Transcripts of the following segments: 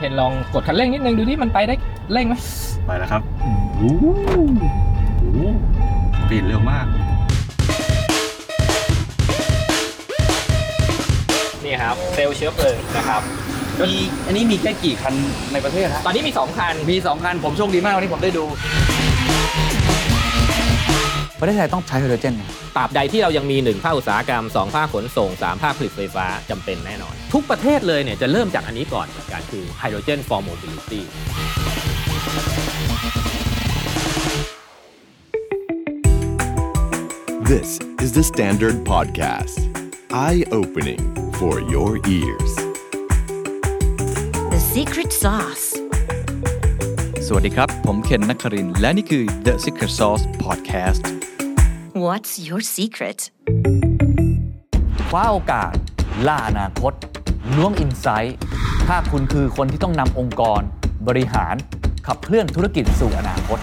เคนลองกดคันเร่งนิดนึงดูที่มันไปได้เร่งไหมไปแล้วครับโอ้โหโอ้โหเปลี่ยนเร็วมาก นี่ครับเซลล์เชื้อเพลิงนะครับมีอันนี้มีแค่กี่คันในประเทศฮะตอนนี้มี 2 คัน มี 2 คัน ผมโชคดีมากวันนี้ผมได้ดู ประเทศไทยต้องใช้ไฮโดรเจนไหมตราบใดที่เรายังมี 1 ภาคอุตสาหกรรม 2 ภาคขนส่ง 3 ภาคผลิตไฟฟ้าจำเป็นแน่นอน ทุกประเทศเลยเนี่ยจะเริ่มจากอันนี้ก่อนการคือ Hydrogen for Mobility This is the Standard Podcast. Eye opening for your ears. The secret sauce. สวัสดีครับ ผมเคนนักครินทร์และนี่คือ The Secret Sauce Podcast What's your secret? คว้าโอกาส ล่าอนาคตล้วงอินไซต์ถ้าคุณคือคนที่ต้องนำองค์กร บริหาร ขับเคลื่อนธุรกิจสู่อนาคต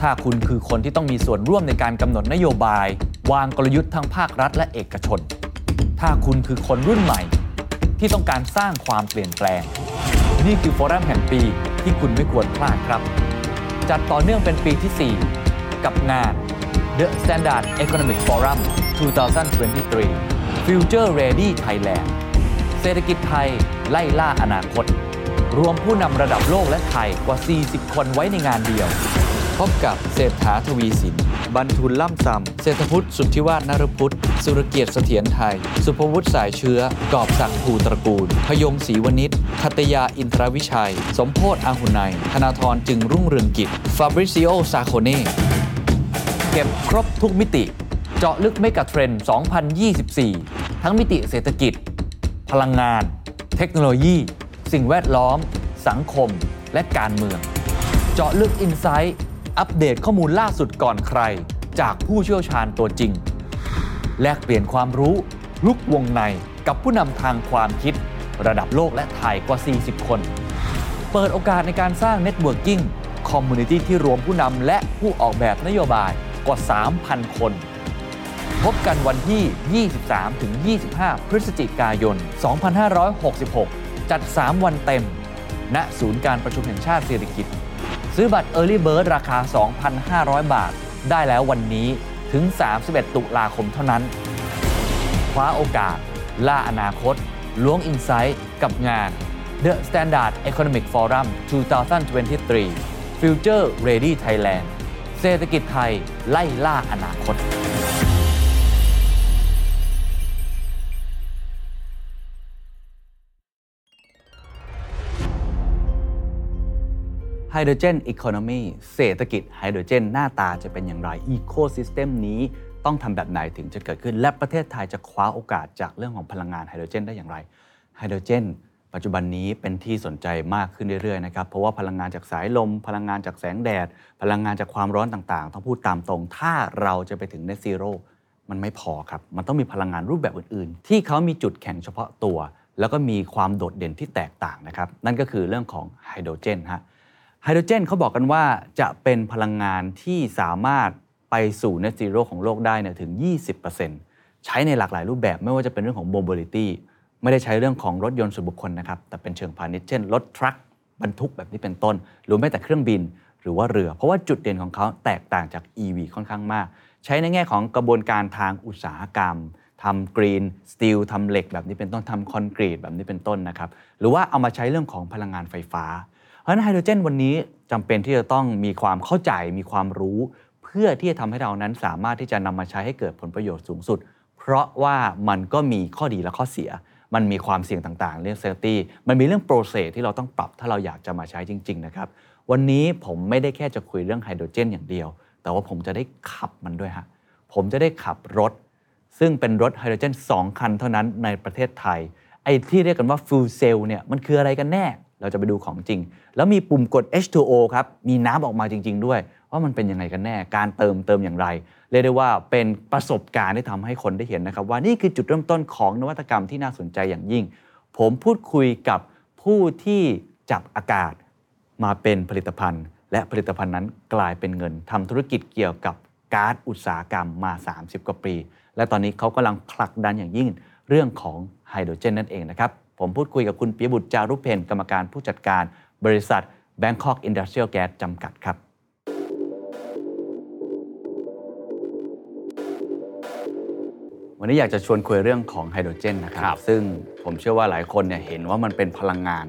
ถ้าคุณคือคนที่ต้องมีส่วนร่วมในการกำหนดนโยบาย วางกลยุทธ์ทั้งภาครัฐและเอกชน ถ้าคุณคือคนรุ่นใหม่ ที่ต้องการสร้างความเปลี่ยนแปลง นี่คือฟอรัมแห่งปีที่คุณไม่ควรพลาดครับ จัดต่อเนื่องเป็นปีที่ 4 กับงาน The Standard Economic Forum 2023 Future Ready Thailand เศรษฐกิจไทยไล่ล่าอนาคต รวมผู้นำระดับโลกและไทยกว่า 40 คนไว้ในงานเดียว พบกับเศรษฐาทวีสิน บรรทุลล่ำซำเศรษฐพุทธสุทธิวาฒนรพุทธ สุรเกียรติเสถียรไทย สุภวุฒิสายเชื้อ กอบศักดิ์ภูตระกูล พยงศรีวณิชคัตยาอินทรวิชัย สมโพศอาหุไนยธนาธรจึงรุ่งเรืองกิจ ฟาบริซิโอซาโคเน่ เก็บครบทุกมิติ เจาะลึก megatrend 2024 ทั้งมิติเศรษฐกิจ พลังงาน เทคโนโลยี สิ่งแวดล้อม สังคม และการเมือง เจาะลึก insight อัปเดตข้อมูลล่าสุดก่อนใคร จากผู้เชี่ยวชาญตัวจริง แลกเปลี่ยนความรู้คลุกวงในกับผู้นำทางความคิด ระดับโลกและไทยกว่า 40 คน เปิดโอกาสในการสร้าง networking community ที่รวมผู้นำและผู้ออกแบบนโยบาย กว่า 3,000 คน พบกันวันที่ 23-25 พฤศจิกายน 2566 จัด 3 วันเต็ม ณ ศูนย์การประชุมแห่งชาติสิริกิติ์ ซื้อบัตร Early Bird ราคา 2,500 บาท ได้แล้ววันนี้ถึง 31 ตุลาคมเท่านั้น คว้าโอกาส ล่าอนาคต ล้วงอินไซต์กับงาน The Standard Economic Forum 2023 Future Ready Thailand เศรษฐกิจไทยไล่ล่าอนาคต ไฮโดรเจนอีโคโนมีเศรษฐกิจไฮโดรเจนหน้าตาจะเป็นอย่างไรอีโคซิสเต็มนี้ต้องทำแบบไหนถึงจะเกิดขึ้น และประเทศไทยจะคว้าโอกาสจากเรื่องของพลังงานไฮโดรเจนได้อย่างไรไฮโดรเจน ปัจจุบันนี้เป็นที่สนใจมากขึ้นเรื่อยๆนะครับเพราะว่าพลังงานจากสายลม พลังงานจากแสงแดด พลังงานจากความร้อนต่างๆ ต้องพูดตามตรง ถ้าเราจะไปถึง net zero มันไม่พอครับ มันต้องมีพลังงานรูปแบบอื่นๆ ที่เขามีจุดแข็งเฉพาะตัว แล้วก็มีความโดดเด่นที่แตกต่างนะครับ นั่นก็คือเรื่องของไฮโดรเจนฮะไฮโดรเจนเขาบอกกันว่าจะเป็นพลังงานที่สามารถไปสู่ net zero ของโลกได้เนี่ยถึง 20%ใช้ในหลากหลายรูปแบบไม่ว่าจะเป็นเรื่องของ mobility ไม่ได้ใช้เรื่องของรถยนต์ส่วนบุคคลนะครับ แต่เป็นเชิงพาณิชย์เช่นรถทรัคบรรทุกแบบนี้เป็นต้น หรือแม้แต่เครื่องบินหรือว่าเรือ เพราะว่าจุดเด่นของเขาแตกต่างจาก EV ค่อนข้างมาก ใช้ในแง่ของกระบวนการทางอุตสาหกรรมทำกรีนสตีลทำเหล็กแบบนี้เป็นต้นทำคอนกรีตแบบนี้เป็นต้นนะครับ หรือว่าเอามาใช้เรื่องของพลังงานไฟฟ้า เพราะฉะนั้นไฮโดรเจนวันนี้จำเป็นที่จะต้องมีความเข้าใจมีความรู้ เพื่อที่จะทำให้เรานั้นสามารถที่จะนำมาใช้ให้เกิดผลประโยชน์สูงสุด เพราะว่ามันก็มีข้อดีและข้อเสีย มันมีความเสี่ยงต่างๆ เรื่อง safety มันมีเรื่อง process ที่เราต้องปรับถ้าเราอยากจะมาใช้จริง ๆ นะครับ วันนี้ผมไม่ได้แค่จะคุยเรื่องไฮโดรเจนอย่างเดียว แต่ว่าผมจะได้ขับมันด้วยฮะผมจะได้ขับรถ ซึ่งเป็นรถไฮโดรเจน 2 คันเท่านั้นในประเทศไทย ไอ้ที่เรียกกันว่า fuel cell เนี่ยมันคืออะไรกันแน่ เราจะไปดูของจริง แล้วมีปุ่มกด H2O ครับมีน้ำออกมาจริง ๆ ด้วย ว่ามันเป็นยังไงกันแน่ การเติมเติมอย่างไร เรียกได้ว่าเป็นประสบการณ์ที่ทำให้คนได้เห็นนะครับ ว่านี่คือจุดเริ่มต้นของนวัตกรรมที่น่าสนใจอย่างยิ่ง ผมพูดคุยกับผู้ที่จับอากาศมาเป็นผลิตภัณฑ์ และผลิตภัณฑ์นั้นกลายเป็นเงินทำธุรกิจเกี่ยวกับก๊าซอุตสาหกรรมมา 30 กว่าปี และตอนนี้เขากำลังผลักดันอย่างยิ่งเรื่องของไฮโดรเจนนั่นเองนะครับ ผมพูดคุยกับคุณปิยบุตรจารุเพนกรรมการผู้จัดการบริษัท Bangkok Industrial Gas จำกัดครับ วันนี้อยากจะชวนคุยเรื่องของไฮโดรเจนนะคครัรับบซึ่งผมเชื่อว่าหลายคนเนี่ยเห็นว่ามันเป็นพลังงาน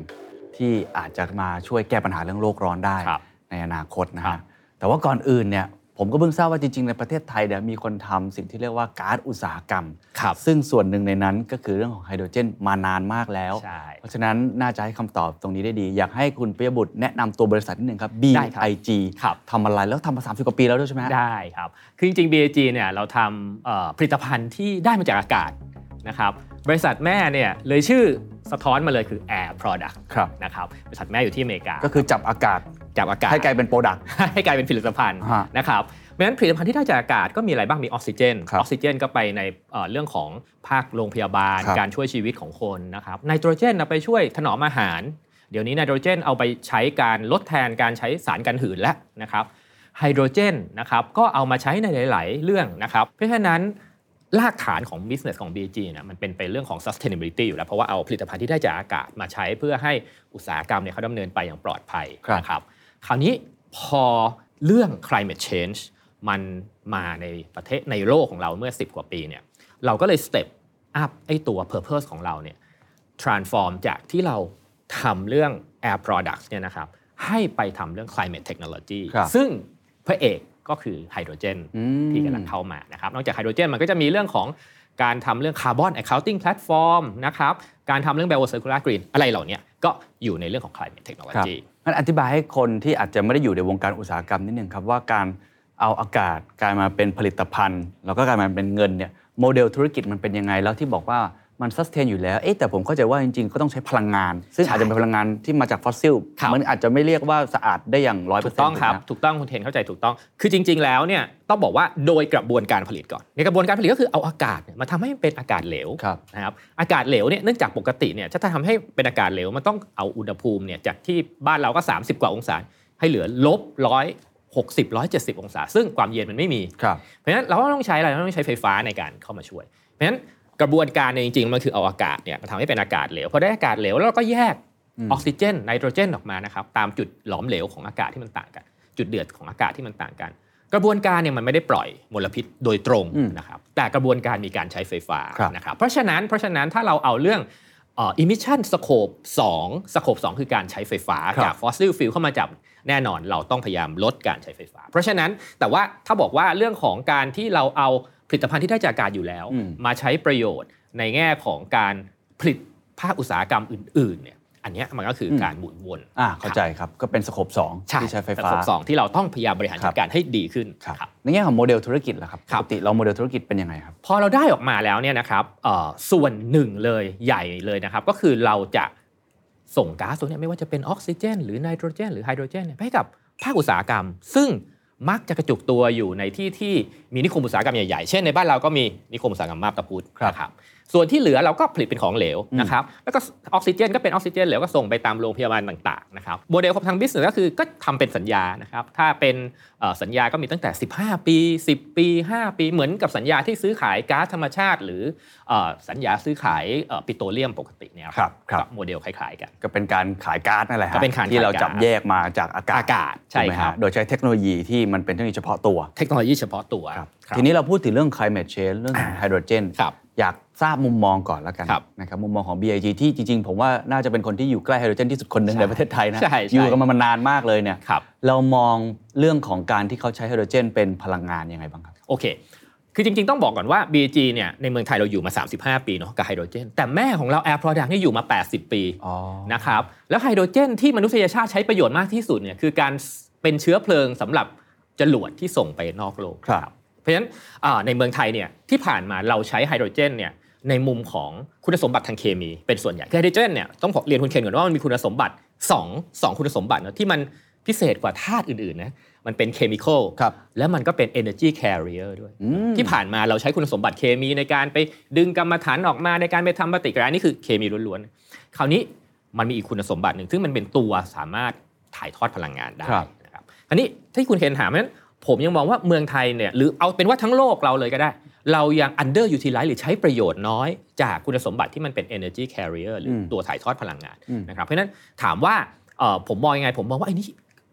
ที่อาจจะมาช่วยแก้ปัญหาเรื่องโลกร้อนได้ครับในอนาคตนะครัฮะบแต่ว่าก่อนอื่นเนี่ย ผมก็เพิ่งทราบว่าจริงๆ ในประเทศไทยเนี่ยมีคนทำสิ่งที่เรียกว่าก๊าซอุตสาหกรรมครับซึ่งส่วนหนึ่งในนั้นก็คือเรื่องของไฮโดรเจนมานานมากแล้วใช่เพราะฉะนั้นน่าจะให้คำตอบตรงนี้ได้ดี อยากให้คุณปิยบุตรแนะนำตัวบริษัทนิดหนึ่งครับได้ครับ BIG ครับทำอะไรแล้วทำมา30กว่าปีแล้วด้วยใช่ไหมฮะได้ครับ คือจริงๆ BAG เนี่ยเราทำเอ่อผลิตภัณฑ์ที่ได้มาจากอากาศนะครับบริษัทแม่เนี่ยเลยชื่อสะท้อนมาเลยคือ Air Product ครับนะครับบริษัทแม่อยู่ที่อเมริกา ก็คือจับอากาศ จากอากาศให้กลายเป็น product ให้กลายเป็นผลิตภัณฑ์ฮะนะครับเพราะฉะนั้นผลิตภัณฑ์ที่ได้จากอากาศก็มีอะไรบ้างมีออกซิเจนครับออกซิเจนก็ไปในเอ่อเรื่องของภาคโรงพยาบาลครับการช่วยชีวิตของคนนะครับไนโตรเจนเอาไปช่วยถนอมอาหาร เดี๋ยวนี้ไนโตรเจนเอาไปใช้การลดแทนการใช้สารกันหืนแล้วนะครับไฮโดรเจนนะครับก็เอามาใช้ในหลาย ๆ เรื่องนะครับ เพราะฉะนั้นรากฐานของ business ของ BG เนี่ยมันเป็นไปเรื่องของ sustainability อยู่แล้ว เพราะว่าเอาผลิตภัณฑ์ที่ได้จากอากาศมาใช้เพื่อให้อุตสาหกรรมเนี่ยเขาดำเนินไปอย่างปลอดภัยครับนะครับ คราวนี้พอเรื่อง climate change มันมาในประเทศในโลกของเราเมื่อ 10 กว่าปีเนี่ยเราก็เลย step up ไอ้ตัว purpose ของเราเนี่ย transform จากที่เราทำเรื่อง air products เนี่ยนะครับให้ไปทำเรื่อง climate technology ครับซึ่งพระเอกก็คือไฮโดรเจนอืมที่กำลังเข้ามานะครับนอกจากไฮโดรเจนมันก็จะมีเรื่องของการทำเรื่อง carbon accounting platform นะครับการทำเรื่อง bio-circular-green อะไรเหล่านี้ก็อยู่ในเรื่องของ climate ครับ technology งั้นอธิบายให้คนที่อาจจะไม่ได้อยู่ในวงการอุตสาหกรรมนิดหนึ่งครับว่าการเอาอากาศกลายมาเป็นผลิตภัณฑ์ แล้วก็กลายมาเป็นเงินเนี่ยโมเดลธุรกิจมันเป็นยังไงแล้วที่บอกว่า มัน sustain อยู่แล้ว เอ๊ะแต่ผมเข้าใจว่าจริงๆ ก็ต้องใช้พลังงาน ซึ่งใช่อาจจะเป็นพลังงานที่มาจากฟอสซิลครับมันอาจจะไม่เรียกว่าสะอาดได้อย่างร้อยเปอถูร์กเซ็นต์ต้องครับ ถูกต้องคุณเทนเข้าใจถูกต้อง คือจริง ๆ แล้วเนี่ยต้องบอกว่าโดยกระบวนการผลิตก่อน ในกระบวนการผลิตก็คือเอาอากาศเนี่ยมาทำให้เป็นอากาศเหลวครับนะครับ อากาศเหลวเนี่ยเนื่องจากปกติเนี่ยถ้าทำให้เป็นอากาศเหลวมันต้องเอาอุณหภูมิเนี่ยจากที่บ้านเราก็ 30 กว่าองศาให้เหลือลบร้อยหกสิบร้อยเจ็ดสิบองศา ซึ่งความเย็นมันไม่มีครับเพราะฉะนั้นเราก็ต้องใช้อะไรเราต้องใช้ไฟฟ้าในการเข้ามาช่วย เพราะฉะนั้น กระบวนการเนี่ยจริงๆมันคือเอาอากาศเนี่ยมาทำให้เป็นอากาศเหลวพอได้อากาศเหลวแล้วเราก็แยกออกซิเจนไนโตรเจนออกมานะครับตามจุดหลอมเหลวของอากาศที่มันต่างกัน จุดเดือดของอากาศที่มันต่างกัน กระบวนการเนี่ยมันไม่ได้ปล่อยมลพิษโดยตรงอืมนะครับแต่กระบวนการมีการใช้ไฟฟ้าครับนะครับเพราะฉะนั้นเพราะฉะนั้นถ้าเราเอาเรื่องเอ่อ emission scope 2 scope 2คือการใช้ไฟฟ้าครับจาก fossil fuel เข้ามาจับแน่นอนเราต้องพยายามลดการใช้ไฟฟ้า เพราะฉะนั้นแต่ว่าถ้าบอกว่าเรื่องของการที่เราเอา ผลิตภัณฑ์ที่ได้จากอากาศอยู่แล้วอืมมาใช้ประโยชน์ในแง่ของการผลิตภาคอุตสาหกรรมอื่นๆเนี่ยอันเนี้ยมันก็คืออมการหมุนวนอ่าเข้าใจครับ ก็เป็นสโคปสองใช่ที่ใช้ไฟแต่ฟ้าสสองที่เราต้องพยายามบริหารครัจับดการให้ดีขึ้นครับครับในแง่ของโมเดลธุรกิจล่ะครับครัปบกติเราโมเดลธุรกิจเป็นยังไงครับ พอเราได้ออกมาแล้วเนี่ยนะครับเอ่อส่วนหนึ่งเลยใหญ่เลยนะครับ ก็คือเราจะส่งก๊าซตัวเนี้ไม่ว่าจะเป็นออกซิเจน หรือไนโตรเจน หรือไฮโดรเจนเนี่ยไปให้กับภาคอุตสาหกรรม ซึ่ง มักจะกระจุกตัวอยู่ในที่ที่มีนิคมอุตสาหกรรมใหญ่ๆ เช่นในบ้านเราก็มีนิคมอุตสาหกรรมมาบตาพุดครับนะครับส่วนที่เหลือเราก็ผลิตเป็นของเหลวอืมนะครับแล้วก็ออกซิเจนก็เป็นออกซิเจนเหลวก็ส่งไปตามโรงพยาบาลต่างๆนะครับโมเดลของทาง business ก็คือก็ทำเป็นสัญญานะครับถ้าเป็นเอ่อสัญญาก็มีตั้งแต่ 15 ปี 10 ปี 5 ปีเหมือนกับสัญญาที่ซื้อขายก๊าซธรรมชาติ หรือเอ่อสัญญาซื้อขายเอ่อปิโตรเลียมปกติเนี่ยครับครับก็โมเดลคล้ายๆกัน ก็เป็นการขายก๊าซนั่นแหละฮะก็เป็นการขายที่เราก๊าซจับแยกมาจากอากาศอากาศใช่ถูกไหมฮะครับโดยใช้เทคโนโลยีที่มันเป็นเทคโนโลยีเฉพาะตัว เทคโนโลยีเฉพาะตัวครับครับทีนี้เราพูดถึงเรื่อง climate change เรื่องของไฮโดรเจนครับอยากทราบมุมมองก่อนแล้วกันครับนะครับมุมมองของ BIG ที่จริงๆ ผมว่าน่าจะเป็นคนที่อยู่ใกล้ไฮโดรเจนที่สุดคนหนึ่งใช่ในประเทศไทยนะใช่ใช่อยู่กันมานานมากเลยเนี่ยครับเรามองเรื่องของการที่เขาใช้ไฮโดรเจน เป็นพลังงานยังไงบ้างครับโอเค คือจริงๆ ต้องบอกก่อนว่า BG เนี่ยในเมืองไทยเราอยู่มา 35 ปีเนาะกับไฮโดรเจน แต่แม่ของเรา Air Product เนี่ยอยู่มา 80 ปีอ๋อนะครับแล้วไฮโดรเจนที่มนุษยชาติใช้ประโยชน์มากที่สุดเนี่ยคือการเป็นเชื้อเพลิงสำหรับจรวดที่ส่งไปนอกโลกครับ เพราะฉะนั้นอ่าในเมืองไทยเนี่ยที่ผ่านมาเราใช้ไฮโดรเจนเนี่ยในมุมของคุณสมบัติทางเคมีเป็นส่วนใหญ่คือไฮโดรเจนเนี่ยต้องบอกเรียนคุณเคนก่อนว่ามันมีคุณสมบัติ2 2คุณสมบัตินะที่มันพิเศษกว่าธาตุอื่นๆนะมันเป็นเคมีคอลครับแล้วมันก็เป็น energy carrier ด้วยอืมที่ผ่านมาเราใช้คุณสมบัติเคมีในการไปดึงกรรมฐานออกมาในการไปทำปฏิกิริยานี่คือเคมีล้วนๆ คราวนี้มันมีอีกคุณสมบัติหนึ่งซึ่งมันเป็นตัวสามารถถ่ายทอดพลังงานได้ครับนะครับคราวนี้ที่คุณเคนถามนั้น ผมยังมองว่าเมืองไทยเนี่ยหรือเอาเป็นว่าทั้งโลกเราเลยก็ได้ เรายัง under utilize หรือใช้ประโยชน์น้อย จากคุณสมบัติที่มันเป็น energy carrier หรืออมตัวถ่ายทอดพลังงานอืมนะครับเพราะฉะนั้นถามว่าเอ่อผมมองยังไง ผมมองว่าไอ้นี่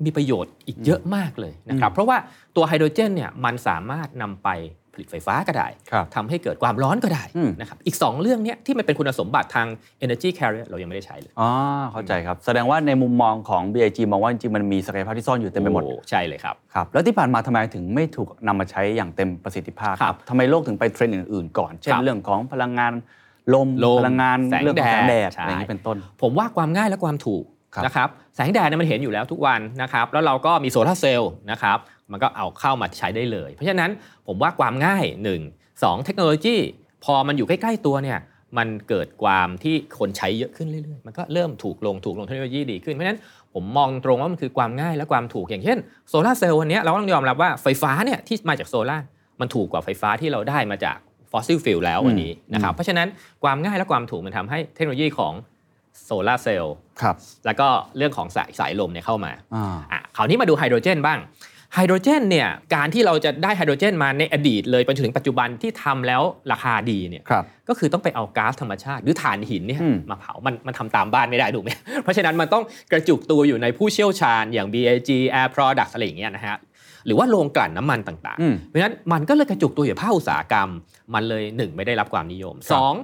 มีประโยชน์อีกเยอะมากเลยนะครับเพราะว่าตัวไฮโดรเจนเนี่ยมันสามารถนำไป ผลิตไฟฟ้าก็ได้ครับทำให้เกิดความร้อนก็ได้อืมนะครับอีก 2 เรื่องเนี้ยที่มันเป็นคุณสมบัติทาง energy carrier เรายังไม่ได้ใช้เลยอ๋อเข้าใจครับ แสดงว่าในมุมมองของ BIG มองว่าจริงๆมันมีศักยภาพที่ซ่อนอยู่เต็มไปหมดโอ้ใช่เลยครับครับแล้วที่ผ่านมาทำไมถึงไม่ถูกนำมาใช้อย่างเต็มประสิทธิภาพครับทำไมโลกถึงไปเทรนด์อื่นๆก่อน เช่นครับเรื่องของพลังงานลมลมพลังงานแสงเรื่องของแสงแดแดดดใช่อะไรอย่างนี้เป็นต้น ผมว่าความง่ายและความถูกครับนะครับแสงแดดเนี่ยมันเห็นอยู่แล้วทุกวันนะครับแล้วเราก็มีโซลาร์เซลล์นะครับ มันก็เอาเข้ามาใช้ได้เลย เพราะฉะนั้นผมว่าความง่าย 1 2 เทคโนโลยี พอมันอยู่ใกล้ ๆ ตัวเนี่ยมันเกิดความที่คนใช้เยอะขึ้นเรื่อยๆ มันก็เริ่มถูกลงถูกลงเทคโนโลยีดีขึ้น เพราะฉะนั้นผมมองตรงว่ามันคือความง่ายและความถูกอย่างเช่นโซลาร์เซลล์วันเนี้ยเราก็ต้องยอมรับว่าไฟฟ้าเนี่ยที่มาจากโซลาร์มันถูกกว่าไฟฟ้าที่เราได้มาจาก fossil fuel แล้ววันนี้นะครับเพราะฉะนั้นความง่ายและความถูกมันทำให้เทคโนโลยีของโซลาร์เซลล์ครับแล้วก็เรื่องของสายสายลมเนี่ยเข้ามาอ่าอะคราวนี้มาดูไฮโดรเจนบ้าง ไฮโดรเจนเนี่ยการที่เราจะได้ไฮโดรเจนมาในอดีตเลยไปจนถึงปัจจุบันที่ทำแล้วราคาดีเนี่ยครับก็คือต้องไปเอาก๊าซธรรมชาติ หรือถ่านหินเนี่ยอืมมาเผา มันมันทำตามบ้านไม่ได้ถูกไหมเพราะฉะนั้นมันต้องกระจุกตัวอยู่ในผู้เชี่ยวชาญอย่าง BAG Air Products อะไรอย่างเงี้ยนะฮะหรือว่าโรงกลั่นน้ำมันต่างอืมๆเพราะฉะนั้นมันก็เลยกระจุกตัวอยู่ภาคอุตสาหกรรม มันเลยหนึ่งไม่ได้รับความนิยมครับสอง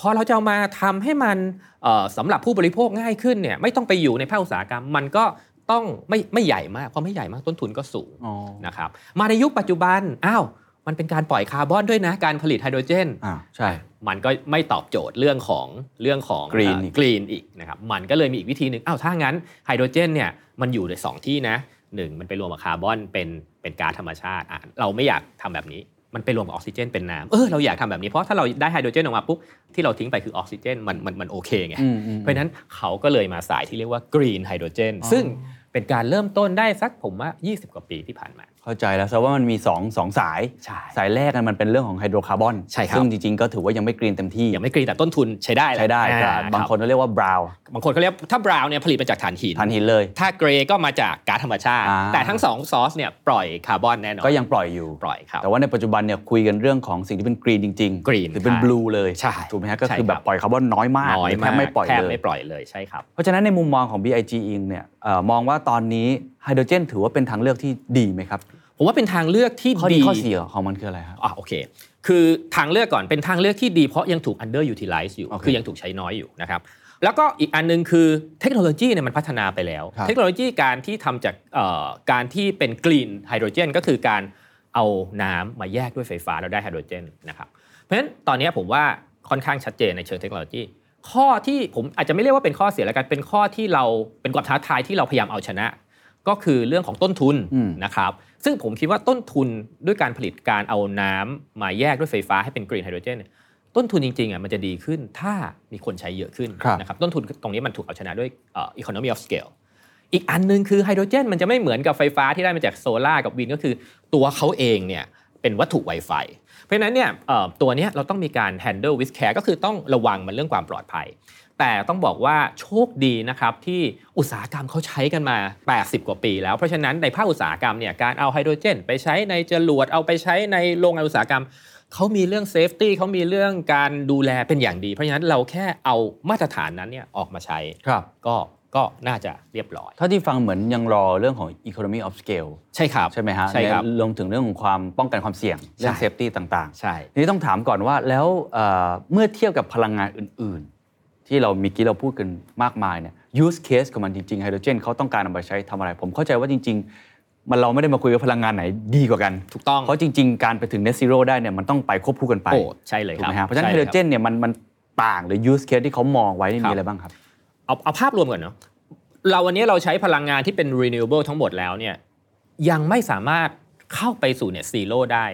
พอเราจะเอามาทำให้มันเอ่อสำหรับผู้บริโภคง่ายขึ้นเนี่ยไม่ต้องไปอยู่ในภาคอุตสาหกรรม มันก็ ต้องไม่ไม่ใหญ่มากเพราะไม่ใหญ่มากต้นทุนก็สูงอ๋อนะครับมาในยุคปัจจุบันอ้าวมันเป็นการปล่อยคาร์บอนด้วยนะการผลิตไฮโดรเจนอ่าใช่มันก็ไม่ตอบโจทย์เรื่องของเรื่องของ Green อีก green อีกนะครับมันก็เลยมีอีกวิธีหนึ่งอ้าวถ้างั้นไฮโดรเจนเนี่ยมันอยู่ในสองที่นะหนึ่งมันไปรวมกับคาร์บอนเป็นเป็นก๊าซธรรมชาติอะเราไม่อยากทำแบบนี้มันไปรวมกับออกซิเจนเป็นน้ำเออเราอยากทำแบบนี้เพราะถ้าเราได้ไฮโดรเจนออกมาปุ๊บที่เราทิ้งไปคือออกซิเจนมันมันมันโอเคไงอืมอืมเพราะฉะนั้นเขาก็เลยมาสายที่เรียกว่า green ไฮโดรเจนซึ่ง เป็นการเริ่มต้นได้สักผมว่า 20 กว่าปีที่ผ่านมา เข้าใจแล้วแสดงว่ามันมีสองสองสายใช่สายแรกกันมันเป็นเรื่องของไฮโดรคาร์บอนใช่ครับซึ่งจริงๆ ก็ถือว่ายังไม่ green เต็มที่ ยังไม่ green แต่ต้นทุนใช้ได้แหละใช้ได้อ่าแต่บางคนก็เรียกว่า brown บางคนเขาเรียกถ้า brown เนี่ยผลิตมาจากถ่านหินถ่านหินเลย ถ้า grey ก็มาจากก๊าซธรรมชาติอ่าแต่ทั้งสองซอสเนี่ยปล่อยคาร์บอนแน่นอน ก็ยังปล่อยอยู่ปล่อยครับแต่ว่าในปัจจุบันเนี่ยคุยกันเรื่องของสิ่งที่เป็น green จริงๆ green หรือเป็นใช่ blue เลยใช่ถูกไหมฮะก็ใช่คือแบครับปล่อยคาร์บอนน้อยมากน้อยหรือมาแทกบไม่ปล่อยเลยแทบไม่ปล่อยยเลยใช่ครับเพราะฉะนั้นในมุมมองของ BIG เองเนี่ยเอ่อมองว่าตอนนี้ ไฮโดรเจนถือว่าเป็นทางเลือกที่ดีไหมครับ ผมว่าเป็นทางเลือกที่ข้อดีดีข้อเสียของมันคืออะไรครับอะโอเค คือทางเลือกก่อนเป็นทางเลือกที่ดีเพราะยังถูก under utilize อยู่โอเคคือยังถูกใช้น้อยอยู่นะครับแล้วก็อีกอันหนึงคือเทคโนโลยีเนี่ยมันพัฒนาไปแล้วครับเทคโนโลยีการที่ทำจากเอ่อการที่เป็นกรีนไฮโดรเจนก็คือการเอาน้ำมาแยกด้วยไฟฟ้าแล้วได้ไฮโดรเจนนะครับเพราะฉะนั้นตอนนี้ผมว่าค่อนข้างชัดเจนในเชิงเทคโนโลยี ข้อที่ผมอาจจะไม่เรียกว่าเป็นข้อเสียแล้วกันเป็นข้อที่เราเป็นความท้าทายที่เราพยายามเอาชนะ ก็คือเรื่องของต้นทุนอืมนะครับ ซึ่งผมคิดว่าต้นทุนด้วยการผลิตการเอาน้ำมาแยกด้วยไฟฟ้าให้เป็น green ไฮโดรเจนเนี่ยต้นทุนจริงๆอะมันจะดีขึ้นถ้ามีคนใช้เยอะขึ้นครับนะครับต้นทุนตรงนี้มันถูกเอาชนะด้วยเอ่อ economy of scale อีกอันหนึ่งคือไฮโดรเจนมันจะไม่เหมือนกับไฟฟ้าที่ได้มาจากโซลาร์กับ wind ก็คือตัวเขาเองเนี่ยเป็นวัตถุไวไฟเพราะฉะนั้นเนี่ยเอ่อตัวเนี้ยเราต้องมีการ handle with care ก็คือต้องระวังมันเรื่องความปลอดภัย แต่ต้องบอกว่าโชคดีนะครับที่อุตสาหกรรมเขาใช้กันมา 80 กว่าปีแล้วเพราะฉะนั้นในภาคอุตสาหกรรมเนี่ยการเอาไฮโดรเจน ไปใช้ในจรวดเอาไปใช้ในโรงงานอุตสาหกรรมเขามีเรื่อง safety เขามีเรื่องการดูแลเป็นอย่างดี เพราะฉะนั้นเราแค่เอามาตรฐานนั้นเนี่ยออกมาใช้ครับก็ก็น่าจะเรียบร้อย เท่าที่ฟังเหมือนยังรอเรื่องของ economy of scale ใช่ครับ ใช่ไหมฮะใช่ครับในรวมถึงเรื่องของความป้องกันความเสี่ยง เรื่องใช่ safety ต่างๆใช่ทีนี้ต้องถามก่อนว่าแล้วเอ่อเมื่อเทียบกับพลังงานอื่นๆ ที่เราเมื่อกี้เราพูดกันมากมายเนี่ย use case ของมันจริงๆไฮโดรเจนเขาต้องการเอาไปใช้ทำอะไร ผมเข้าใจว่าจริง ๆ มันเราไม่ได้มาคุยกับพลังงานไหนดีกว่ากันถูกต้องเพราะจริง ๆ การไปถึง net zero ได้เนี่ยมันต้องไปควบคู่กันไปโอ้ใช่เลยครับไหมฮะเพราะฉะนั้นใช่ไฮลโดรเจนเนี่ยมันมันต่างหรือ use case ที่เขามองไว้นี่ครับมีอะไรบ้างครับ เอาเอาภาพรวมก่อนเนาะะเราวันนี้เราใช้พลังงานที่เป็น renewable ทั้งหมดแล้วเนี่ยยังไม่สามารถเข้าไปสู่ net zero ได้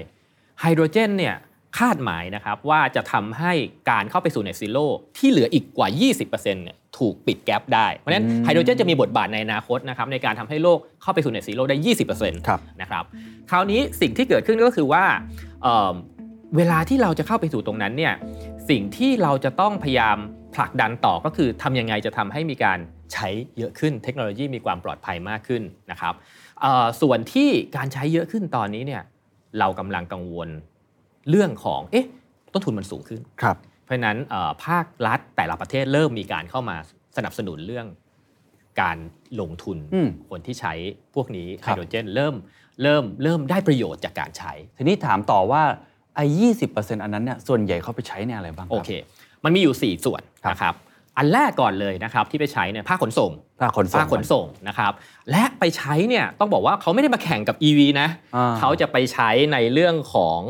ไฮโดรเจนเนี่ย คาดหมายนะครับว่าจะทำให้การเข้าไปสู่ net zero ที่เหลืออีกกว่า 20%เนี่ยถูกปิดแกลบได้ เพราะฉะนั้นไฮโดรเจนจะมีบทบาทในอนาคตนะครับในการทำให้โลกเข้าไปสู่ net zero ได้ 20%ครับนะครับคราวนี้สิ่งที่เกิดขึ้นก็คือว่าเอ่อเวลาที่เราจะเข้าไปสู่ตรงนั้นเนี่ยสิ่งที่เราจะต้องพยายามผลักดันต่อก็คือทำยังไงจะทำให้มีการใช้เยอะขึ้น เทคโนโลยีมีความปลอดภัยมากขึ้นนะครับเอ่อส่วนที่การใช้เยอะขึ้นตอนนี้เนี่ยเรากำลังกังวล เรื่องของเอ๊ะต้นทุนมันสูงขึ้น ครับ เพราะฉะนั้นเอ่อภาครัฐแต่ละประเทศเริ่มมีการเข้ามาสนับสนุนเรื่องการลงทุนอืม คนที่ใช้พวกนี้คไฮรับโดรเจนเริ่มเริ่มเริ่มได้ประโยชน์จากการใช้ ทีนี้ถามต่อว่าไอ้ยี่สิบเปอร์เซ็นต์อันนั้นเนี่ยส่วนใหญ่เขาไปใช้ในอะไรบ้างรับโอเค มันมีอยู่ 4 ส่วนครับ นะครับ อันแรกก่อนเลยนะครับที่ไปใช้เนี่ยภาคขนส่ง ภาคขนส่ง ภาคขนส่งนะครับ และไปใช้เนี่ยต้องบอกว่าเขาไม่ได้มาแข่งกับ EV นะ อ่าเขาจะไปใช้ในเรื่องของ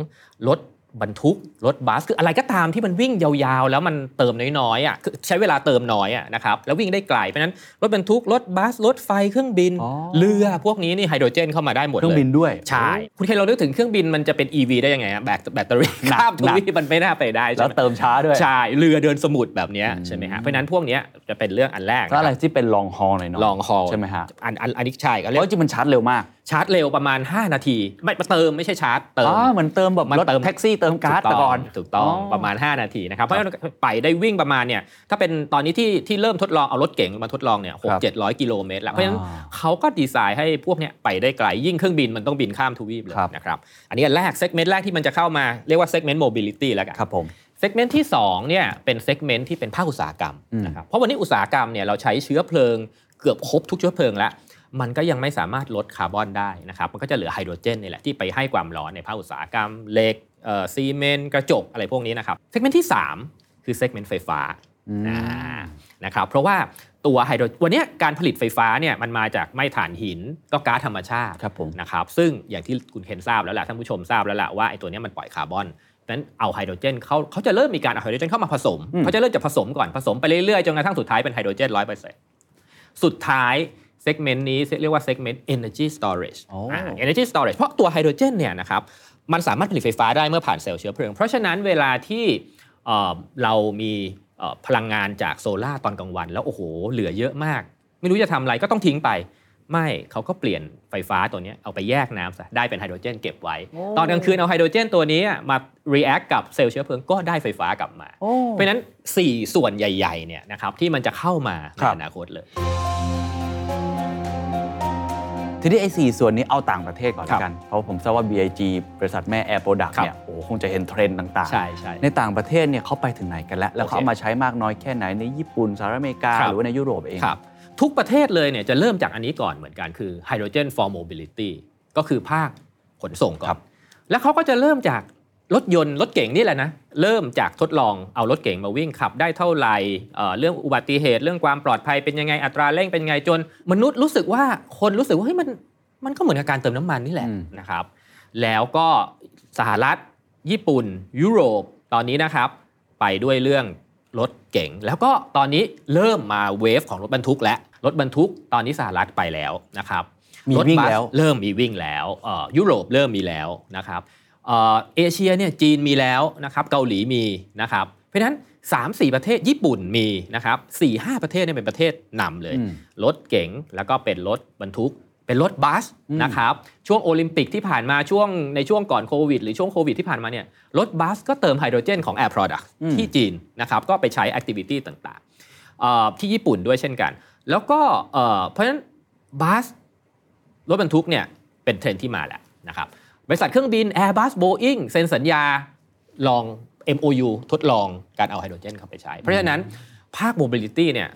ลด บรรทุกรถบัสคืออะไรก็ตามที่มันวิ่งยาวๆ แล้วมันเติมน้อยๆอะคือใช้เวลาเติมน้อยอะนะครับแล้ววิ่งได้ไกลเพราะฉะนั้นรถบรรทุกรถบัสรถไฟเครื่องบินอ๋อเรือพวกนี้นี่ไฮโดรเจนเข้ามาได้หมดเครื่เลองบินยด้วยใช่คุณเคนเรานึกถึงเครื่องบินมันจะเป็น EV ได้ยังไงอะแบตแบตเตอรี่หนักหนักข้ามทวีปมันไม่น่าไปได้แล้ใช่วไหมเติมช้าด้วยใช่เรือเดินสมุทรแบบเนี้ยอืมใช่ไหมฮะเพราะฉะนั้นพวกเนี้ยจะเป็นเรื่องอันแรกแล้วอะไรที่เป็น long haul หน่อยเนาะ long haul ใช่ไหมฮะอันอันอันนี้ใช่ก็เรียกเพราะจริงๆมันชาร์จเร็วมากชาร์จเร็วประมาณ 5 นาที ไม่มาเติมไม่ใช่ชาร์จเติมอ๋อเหมือนเติมแบบมันรถเติมแท็กซี่เติมก๊าซถูแต่ก่อนถูกต้องอ๋อประมาณ 5 นาทีนะครับเพราะฉะนั้นไปได้วิ่งประมาณเนี่ยถ้าเป็นตอนนี้ที่ที่เริ่มทดลองเอารถเก๋งมาทดลองเนี่ยหกเจ็ดร้อยกิโลเมตรแล้วเพราะฉะนั้นอ่าเขาก็ดีไซน์ให้พวกเนี้ยไปได้ไกลยิ่งเครื่องบินมันต้องบินข้ามทวีปเลยครับนะครับอันนี้อันแรก segment แรกที่มันจะเข้ามาเรียกว่า segment mobility แล้วกันครับผม segment ที่2เนี่ยเป็น segment ที่เป็นภาคอุตสาหกรรมอืมนะครับเพราะวันนี้อุตสาหกรรมเนี่ยเราใช้เชื้อเพลิงเกือบครบทุกเชื้อเพลิงแล้วมันก็ยังไม่สามารถลดคาร์บอนได้นะครับ มันก็จะเหลือไฮโดรเจนนี่แหละที่ไปให้ความร้อนในภาคอุตสาหกรรมเหล็กเอ่อ ซีเมนต์กระจกอะไรพวกนี้นะครับ segment ที่ 3 คือ segment ไฟฟ้าอืมอ่านะครับเพราะว่าตัวไฮโดรวันเนี้ยการผลิตไฟฟ้าเนี่ยมันมาจากไม่ถ่านหินก็ก๊าซธรรมชาติครับผมนะครับซึ่งอย่างที่คุณเคนทราบแล้วแหละท่านผู้ชมทราบแล้วแหละว่าไอ้ตัวเนี้ยมันปล่อยคาร์บอนเพราะฉะนั้นเอาไฮโดรเจนเขาเขาจะเริ่มมีการเอาไฮโดรเจนเข้ามาผสมอืมเขาจะเริ่มจากผสมก่อนผสมไปเรื่อยๆจนกระทั่งสุดท้ายเป็นไฮโดรเจนร้อยเปอร์เซ็นต์สุดท้าย segment นี้เรียกว่า segment energy storage โอ้อ่า energy storage เพราะตัวไฮโดรเจนเนี่ยนะครับ มันสามารถผลิตไฟฟ้าได้เมื่อผ่านเซลล์เชื้อเพลิง เพราะฉะนั้นเวลาที่เอ่อเรามีเอ่อพลังงานจากโซลาร์ตอนกลางวัน แล้วโอ้โห เหลือเยอะมาก ไม่รู้จะทำอะไรก็ต้องทิ้งไป ไม่เขาก็เปลี่ยนไฟฟ้าตัวเนี้ยเอาไปแยกน้ำซะได้เป็นไฮโดรเจนเก็บไว้ ตอนกลางคืนเอาไฮโดรเจนตัวนี้มา react กับเซลล์เชื้อเพลิงก็ได้ไฟฟ้ากลับมาโอ้เพราะฉะนั้น 4 ส่วนใหญ่ๆเนี่ยนะครับที่มันจะเข้ามาในครับอนาคตเลย ทีนี้ไอ้สี่ส่วนนี้เอาต่างประเทศก่อนครับละกัน เพราะผมทราบว่า BIG บริษัทแม่ Air Products ครับเนี่ยโอ้โหคงจะเห็นเทรนด์ต่างๆ ใช่ใช่ในต่างประเทศเนี่ยเขาไปถึงไหนกันแล้ว แล้วเขาโอเคเอามาใช้มากน้อยแค่ไหนในญี่ปุ่นสหรัฐอเมริกา ครับ หรือว่าในยุโรปเอง ครับทุกประเทศเลยเนี่ยจะเริ่มจากอันนี้ก่อนเหมือนกันคือ hydrogen for mobility ก็คือภาคขนส่งก่อครันบแล้วเขาก็จะเริ่มจาก รถยนต์รถเก่งนี่แหละนะ เริ่มจากทดลองเอารถเก่งมาวิ่งขับได้เท่าไหร่เอ่อเรื่องอุบัติเหตุเรื่องความปลอดภัยเป็นยังไงอัตราเร่งเป็นยังไงจน มนุษย์รู้สึกว่าคนรู้สึกว่าเฮ้ยมันมันก็เหมือนกับการเติมน้ำมันนี่แหละอืมนะครับ แล้วก็สหรัฐ ญี่ปุ่น ยุโรปตอนนี้นะครับ ไปด้วยเรื่องรถเก๋งแล้วก็ตอนนี้เริ่มมาเวฟของรถบรรทุกและรถบรรทุกตอนนี้สหรัฐไปแล้วนะครับมีรถวิ่งบัสแล้วเริ่มมีวิ่งแล้วเอ่อยุโรปเริ่มมีแล้วนะครับ เอ่อเอเชียเนี่ยจีนมีแล้วนะครับเกาหลีมีนะครับเพราะฉะนั้น 3-4 ประเทศญี่ปุ่นมีนะครับ4-5 ประเทศเนี่ยเป็นประเทศนำเลยอืมรถเก๋งแล้วก็เป็นรถบรรทุก เป็นรถบัสอืมนะครับช่วงโอลิมปิกที่ผ่านมาช่วงในช่วงก่อนโควิด หรือช่วงโควิดที่ผ่านมาเนี่ยรถบัสก็เติมไฮโดรเจนของ Air Product อืมที่จีนนะครับก็ไปใช้แอคทิวิตี้ต่างๆเอ่อที่ญี่ปุ่นด้วยเช่นกัน แล้วก็เอ่อเพราะฉะนั้นบัสรถบรรทุกเนี่ยเป็นเทรนด์ที่มาแล้วนะครับ บริษัทเครื่องบิน Airbus Boeing เซ็นสัญญาลอง MOU ทดลองการเอาไฮโดรเจนเข้าไปใช้ เพราะฉะนั้นภาค Mobility เนี่ย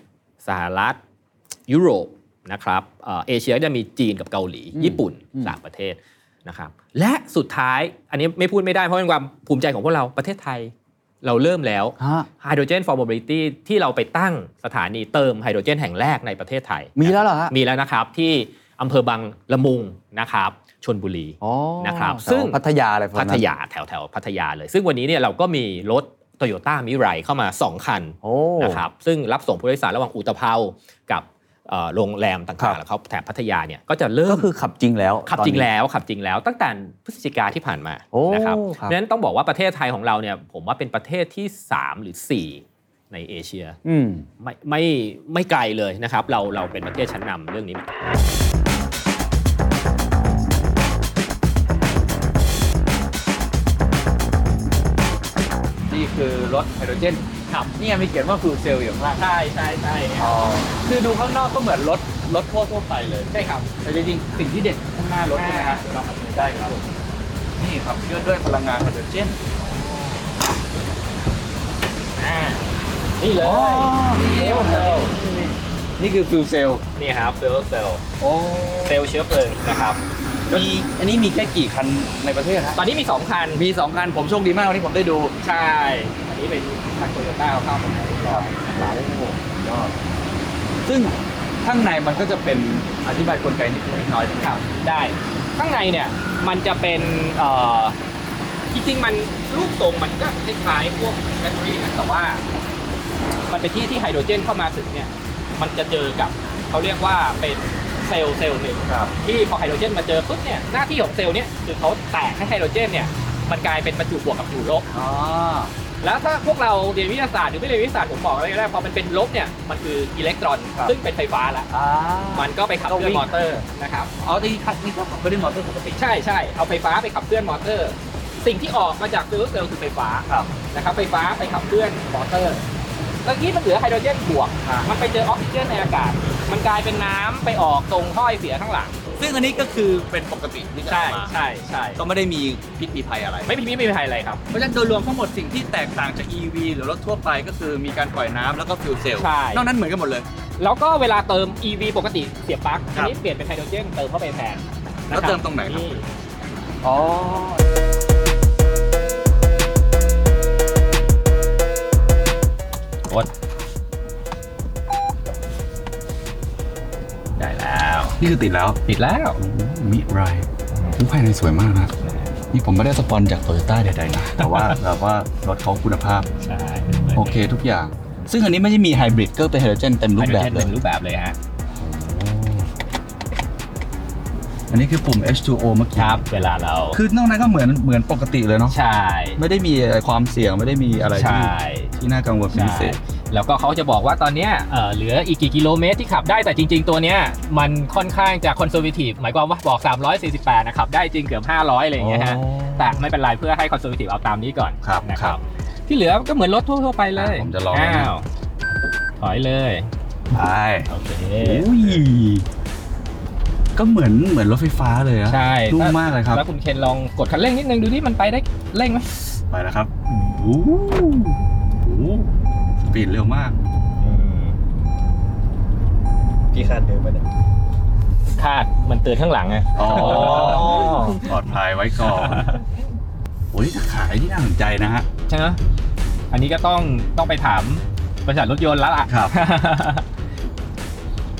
สหรัฐยุโรปนะครับเอ่อเอเชียก็จะมีจีนกับเกาหลีอืมญี่ปุ่นอืมสามประเทศนะครับและสุดท้ายอันนี้ไม่พูดไม่ได้เพราะเป็นความภูมิใจของพวกเราประเทศไทยเราเริ่มแล้วฮะไฮโดรเจนฟอร์ม i บิลิตี้ที่เราไปตั้งสถานีเติมไฮโดรเจนแห่งแรกในประเทศไทย มีแล้วเหรอฮะมีแล้วนะครับที่อำเภอบางละมุงนะครับ ชลบุรีอ๋อนะครับแถวซึ่งพัทยาอะไรพวกนั้นทยาแถวแถวพัทยาเลย ซึ่งวันนี้เนี่ยเราก็มีรถโตโยต้ามิไรเข้ามา 2 คันโอ้นะครับซึ่งรับส่งผู้โดยสารระหว่างอุตภเปากับเอ่อโรงแรมครัต่างบๆแล้วเขาแถบพัทยาเนี่ยก็จะเริ่ก็มคือขับจริงแล้ว ขับตอนจริงนี้แล้วขับจริงแล้ว ตั้งแต่พฤศจิกาที่ผ่านมาโอ้นะครับครับเพราะฉะนั้นต้องบอกว่าประเทศไทยของเราเนี่ยผมว่าเป็นประเทศที่ 3 หรือ 4 ในเอเชียอืมไม่ไม่ไม่ไกลเลยนะครับ เราเราเป็นประเทศชั้นนำเรื่องนี้ คือรถไฮโดรเจนครับนี่ไงมีเขียนว่า fuel cell อยู่ข้างล่างใช่ใช่ใช่อ๋อคือดูข้างนอกก็เหมือนรถรถทั่วทั่วๆไปเลยใช่ครับแต่จริงๆสิ่งที่เด็ดข้างหน้ารถนี่นะฮะเรามาดูได้ครับนี่ครับเคลื่อนด้วยพลังงานไฮโดรเจนอ่านี่เลยนี่ fuel cellนี่คือ fuel cell นี่ครับเซลล์เซลล์โอ้เซลล์เชื้อเพลิงนะครับ มีอันนี้มีแค่กี่คันในประเทศฮะตอนนี้มี 2 คัน มี 2 คัน ผมโชคดีมากวันนี้ผมได้ดู ใช่ อันนี้เป็นทางโตโยต้าเข้ามาเรียบร้อยนะครับยอดซึ่งข้างในมันก็จะเป็นอธิบายกลไกนิดน้อยนะครับ ได้ ข้างในเนี่ยมันจะเป็นเอ่อจริงๆมันรูปทรงมันก็คล้ายๆพวกแบตเตอรี่นะแต่ว่า มันเป็นที่ที่ไฮโดรเจนเข้ามาถึงเนี่ย มันจะเจอกับเขาเรียกว่าเป็น เซลล์เซลล์หนึ่งครับ ที่พอไฮโดรเจนมาเจอปุ๊บเนี่ยหน้าที่ของเซลล์เนี่ยคือเขาแตกให้ไฮโดรเจนเนี่ยมันกลายเป็นประจุบวกกับประจุลบอ๋อแล้วถ้าพวกเราเรียนวิทยาศาสตร์หรือไม่เรียนวิทยาศาสตร์ผมบอกอะไรก็ได้พอมันเป็นลบเนี่ยมันคืออิเล็กตรอนครับซึ่งเป็นไฟฟ้าละอ่ามันก็ไปขับเคลื่อนมอเตอร์นะครับอ๋อที่คันนี่ก็ไม่ได้มอเตอร์ปกติใช่ใช่เอาไฟฟ้าไปขับเคลื่อนมอเตอร์ สิ่งที่ออกมาจาก fuel cell คือไฟฟ้าครับนะครับไฟฟ้าไปขับเคลื่อนมอเตอร์แล้วนี้มันเหลือไฮโดรเจนบวกอ่ามัมันไปเจอออกซิเจนในอากาศ มันกลายเป็นน้ำไปออกตรงท่อไอเสียข้างหลัง ซึ่งอันนี้ก็คือเป็นปกติที่จะใช่มาใช่ใช่ก็ไม่ได้มีพิษมีภัยอะไร ไม่มีไม่มีภัยอะไรครับ เพราะฉะนั้นโดยรวมทั้งหมดสิ่งที่แตกต่างจาก EV หรือรถทั่วไปก็คือมีการปล่อยน้ำแล้วก็ฟิวเซลใช่ นอกนั้นเหมือนกันหมดเลย แล้วก็เวลาเติม EV ปกติเสียบปลั๊กครัอับนนี้เปลี่ยนเป็นไฮโดรเจนเติมเข้าไปแทนนะคบแล้วเติมตรงไหนครับ นี่อ๋อ กดได้ นี่คือติดแล้วติดแล้วมิไรผู้ภายในสวยมากนะนี่ผมไม่ได้สปอนจากโตโยต้าใดๆนะแต่ว่าแบบว่ารถเขาคุณภาพใช่โอเคทุกอย่าง ซึ่งอันนี้ไม่ได้มีไฮบริดก็เป็นไฮโดรเจนเต็มรูปแบบเลเป็ยนรูปแบบเลยฮะอันนี้คือปุ่ม H2O เมื่อกี้ครับ เวลาเรา คือนอกนั้นก็เหมือนเหมือนปกติเลยเนาะใช่ ไม่ได้มีความเสี่ยงไม่ได้มีอะไรใช่ที่ที่น่ากังวลเป็นพิเศษ แล้วก็เขาจะบอกว่าตอนเนี้ยเอ่อเหลืออีกกี่กิโลเมตรที่ขับได้แต่จริง ๆ ตัวเนี้ยมันค่อนข้างจะ conservative หมายความว่าบอก 348นะครับได้จริงเกือบ 500อะไรอย่างเงี้ยฮะแต่ไม่เป็นไรเพื่อให้ conservative เอาตามนี้ก่อนครับนะครับครับที่เหลือก็เหมือนรถทั่วๆไปเลยอะผมจะลองอ้าวถอยเลยใช่โอเคอุ้ยก็เหมือนเหมือนรถไฟฟ้าเลยอะใช่นุ่มมากเลยครับ แล้วคุณเคนลองกดคันเร่งนิดนึงดูที่มันไปได้เร่งไหมไปแล้วครับโอ้โหโอ้โหส ปีดเร็วมาก พี่คาดเดิมไปเนี่ยคาดมันเตือนข้างหลังไงอ๋อปลอดภัยไว้ก่อนโอ้ยขายที่น่าสนใจนะฮะ ใช่ไหมอันนี้ก็ต้องต้องไปถามบริษัทรถยนต์แล้วล่ะครับ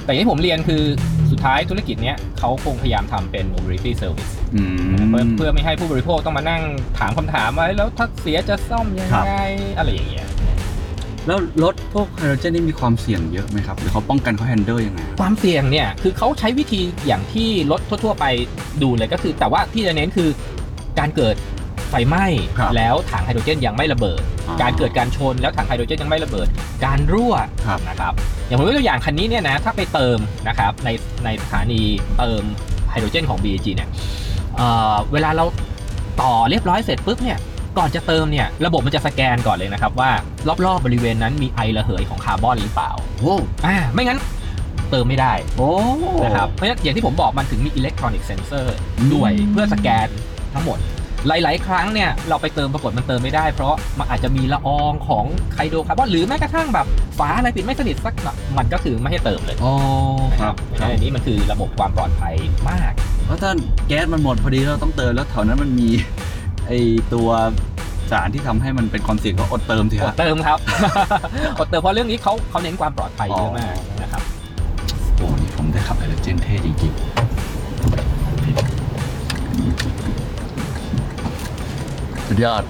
แต่ที่ผมเรียนคือสุดท้ายธุรกิจเนี้ยเขาคงพยายามทำเป็น mobility service อืม เพื่อเพื่อไม่ให้ผู้บริโภคต้องมานั่งถามคำถามว่าเฮ้ยแล้วถ้าเสียจะซ่อมยังครับไง อะไรอย่างเงี้ย แล้วรถพวกไฮโดรเจนนี่มีความเสี่ยงเยอะไหมครับหรือเขาป้องกันเขาแฮนเดิลยังไง ความเสี่ยงเนี่ยคือเขาใช้วิธีอย่างที่รถทั่ว ๆ ไปดูเลยก็คือ แต่ว่าที่จะเน้นคือการเกิดไฟไหม้ครับแล้วถังไฮโดรเจนยังไม่ระเบิดอ๋อการเกิดการชนแล้วถังไฮโดรเจนยังไม่ระเบิด การรั่วครับ นะครับอย่างผมยกตัวอย่างคันนี้เนี่ยนะถ้าไปเติมนะครับในในสถานีเติมไฮโดรเจนของ BIG เนี่ยเอ่อเวลาเราต่อเรียบร้อยเสร็จปุ๊บเนี่ย ก่อนจะเติมเนี่ยระบบมันจะสแกนก่อนเลยนะครับว่ารอบๆบริเวณนั้นมีไอระเหยของคาร์บอนหรือเปล่าโอ้อ่าไม่งั้นเติมไม่ได้โอ้นะครับเพราะฉะนั้นอย่างที่ผมบอกมันถึงมีอิเล็กทรอนิกส์เซนเซอร์ด้วยอืมเพื่อสแกนทั้งหมดหลาย ๆ ครั้งเนี่ยเราไปเติมปรากฏมันเติมไม่ได้ เพราะมันอาจจะมีละอองของไคโดรคาร์บอนหรือแม้กระทั่งแบบฝาอะไรปิดไม่สนิทสักหน่อยมันก็คือไม่ให้เติมเลยโอ้นะคครัรับบเพราะฉะนั้นอันนี้มันคือระบบความปลอดภัยมาก เพราะถ้าแก๊สมันหมดพอดีเราต้องเติมแล้วแถวนั้นมันมี ไอตัวสารที่ทำให้มันเป็นความเสี่ยงก็อดเติมสิกครัดบเติมครับกดเติมเพราะเรื่องนี้เขาเขาเน้นความปลอดภัยเยอะมากนะครับ โอ้นี่ผมได้ขับไฮโดรเจนเท่จริงๆสุดยอด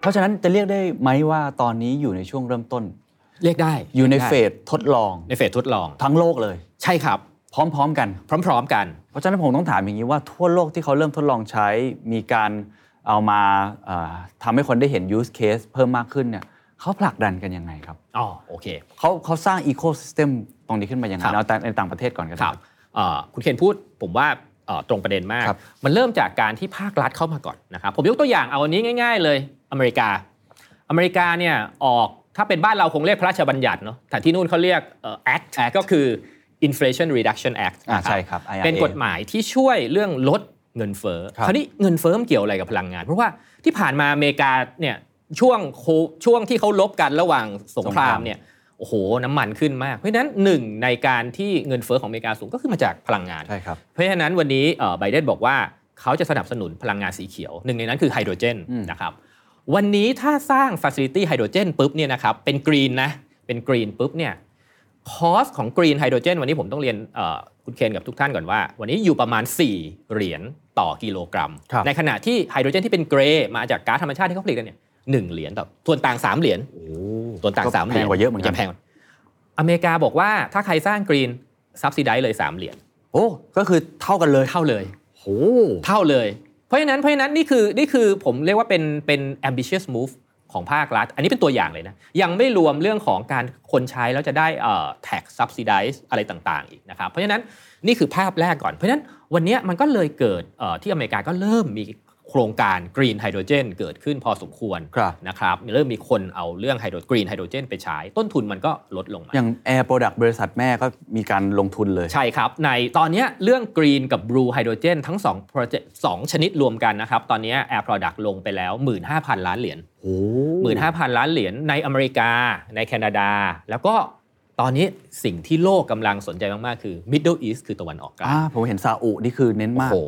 เพราะฉะนั้นจะเรียกได้ไหมว่าตอนนี้อยู่ในช่วงเริ่มต้น เรียกได้อยู่ในได้เฟสทดลองในเฟสทดลอง ทั้งโลกเลย ใช่ครับ พร้อมๆ กัน พร้อม ๆ กัน เพราะฉะนั้นผมต้องถามอย่างนี้ว่าทั่วโลกที่เขาเริ่มทดลองใช้มีการเอามาเอ่อทำให้คนได้เห็น use case เพิ่มมากขึ้นเนี่ยเขาผลักดันกันยังไงครับอ๋อโอเคเขาเขาสร้าง ecosystem ตรงนี้ขึ้นมายังไงครับเอาแต่ในต่างประเทศก่อนกันครับเอ่อคุณเคนพูดผมว่าเอ่อตรงประเด็นมากครับมันเริ่มจากการที่ภาครัฐเข้ามาก่อนนะครับผมยกตัวอย่างเอาอันนี้ง่าย ๆ เลยอเมริกา อเมริกาเนี่ยออกถ้าเป็นบ้านเราคงเรียกพระราชบัญญัติเนาะแต่ที่นู่นเขาเรียกเอ่อ act, Act ก็คือ Inflation Reduction Act อ่านะใช่ครับ IRA เป็นกฎหมายที่ช่วยเรื่องลดเงินเฟ้อครับคราวนี้เงินเฟ้อมันเกี่ยวอะไรกับพลังงาน เพราะว่าที่ผ่านมาอเมริกาเนี่ยช่วงโคช่วงที่เขาลบกันระหว่างสงครามเนี่ยโอ้โห น้ำมันขึ้นมาก เพราะฉะนั้นหนึ่งในการที่เงินเฟ้อของอเมริกาสูงก็คือมาจากพลังงาน ใช่ครับ เพราะฉะนั้นวันนี้เอ่อไบเดนบอกว่าเขาจะสนับสนุนพลังงานสีเขียว หนึ่งในนั้นคือไฮโดรเจนอืมนะครับ วันนี้ถ้าสร้างฟ a ซิลิตี้ไฮโดรเจนปุ๊บเนี่ยนะครับ เป็น green นะ เป็น green ปุ๊บเนี่ย cost ของ green hydrogen วันนี้ผมต้องเรียนเอ่อคุณเคนกับทุกท่านก่อนว่า วันนี้อยู่ประมาณ 4 เหรียญต่อกิโลกรัมครับในขณะที่ไฮโดรเจนที่เป็น grey มาจากก๊าซธรรมชาติที่เขาผลิตกันเนี่ยหนึ่งเหรียญต่อส่วนต่าง3เหรียญส่วนต่าง3เหรียญแพงกว่าเยอะเหมือนกันแพงอเมริกาบอกว่าถ้าใครสร้างกรีนซับซิไดเลย3เหรียญโอ้ก็คือเท่ากันเลยเท่าเลยโอ้เท่าเลย เพราะฉะนั้นเพราะฉะนั้นนี่คือนี่คือผมเรียกว่าเป็นเป็น ambitious move ของภาครัฐ อันนี้เป็นตัวอย่างเลยนะ ยังไม่รวมเรื่องของการคนใช้แล้วจะได้เอ่อ tax subsidize อะไรต่างๆ อีกนะครับ เพราะฉะนั้นนี่คือภาพแรกก่อน เพราะฉะนั้นวันนี้มันก็เลยเกิดที่อเมริกาก็เริ่มมี โครงการ green hydrogen เกิดขึ้นพอสมควรครับนะครับเริ่มมีคนเอาเรื่องไฮโดร green hydrogen ไปใช้ต้นทุนมันก็ลดลงมาอย่าง Air Product บริษัทแม่ก็มีการลงทุนเลย ใช่ครับ ในตอนเนี้ยเรื่อง Green กับ Blue Hydrogen ทั้ง2 project 2ชนิดรวมกันนะครับ ตอนเนี้ย Air Product ลงไปแล้ว 15,000 ล้านเหรียญโอ้15,000ล้านเหรียญในอเมริกา ในแคนาดา แล้วก็ตอนนี้สิ่งที่โลกกำลังสนใจมาก ๆ คือ Middle East คือตะวันออกกลางอ่าผมเห็นซาอุนี่คือเน้นโอ้มากโห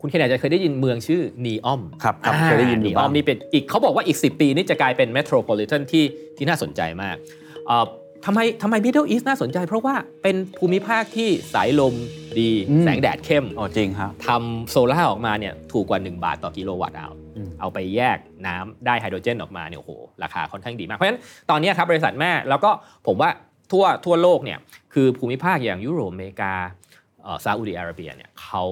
คุณเคนอาจจะเคยได้ยินเมืองชื่อนีออมครับครับเคยได้ยินอยู่นีออมบ้างมนี่เป็นอีกเขาบอกว่าอีก 10 ปีนี่จะกลายเป็นเมโทรโพลิ t ันที่ที่น่าสนใจมากเอ่อทำไมทำไม Middle East น่าสนใจ เพราะว่าเป็นภูมิภาคที่สายลมดีอืมแสงแดดเข้มอ๋อจริงครับทำโซล่าร์ออกมาเนี่ยถูกกว่า 1 บาทต่อกิโลวัตต์เอาอืมเอาไปแยกน้ำได้ไฮโดรเจนออกมาเนี่ยโอ้โหราคาค่อนข้างดีมาก เพราะฉะนั้นตอนนี้ครับบริษัทแม่แล้วก็ผมว่าทั่วทั่วโลกเนี่ยคือภูมิภาคอย่างยุโรปอเมริกาเอ่อซาอุดิอาระเบียเนี่ยเขา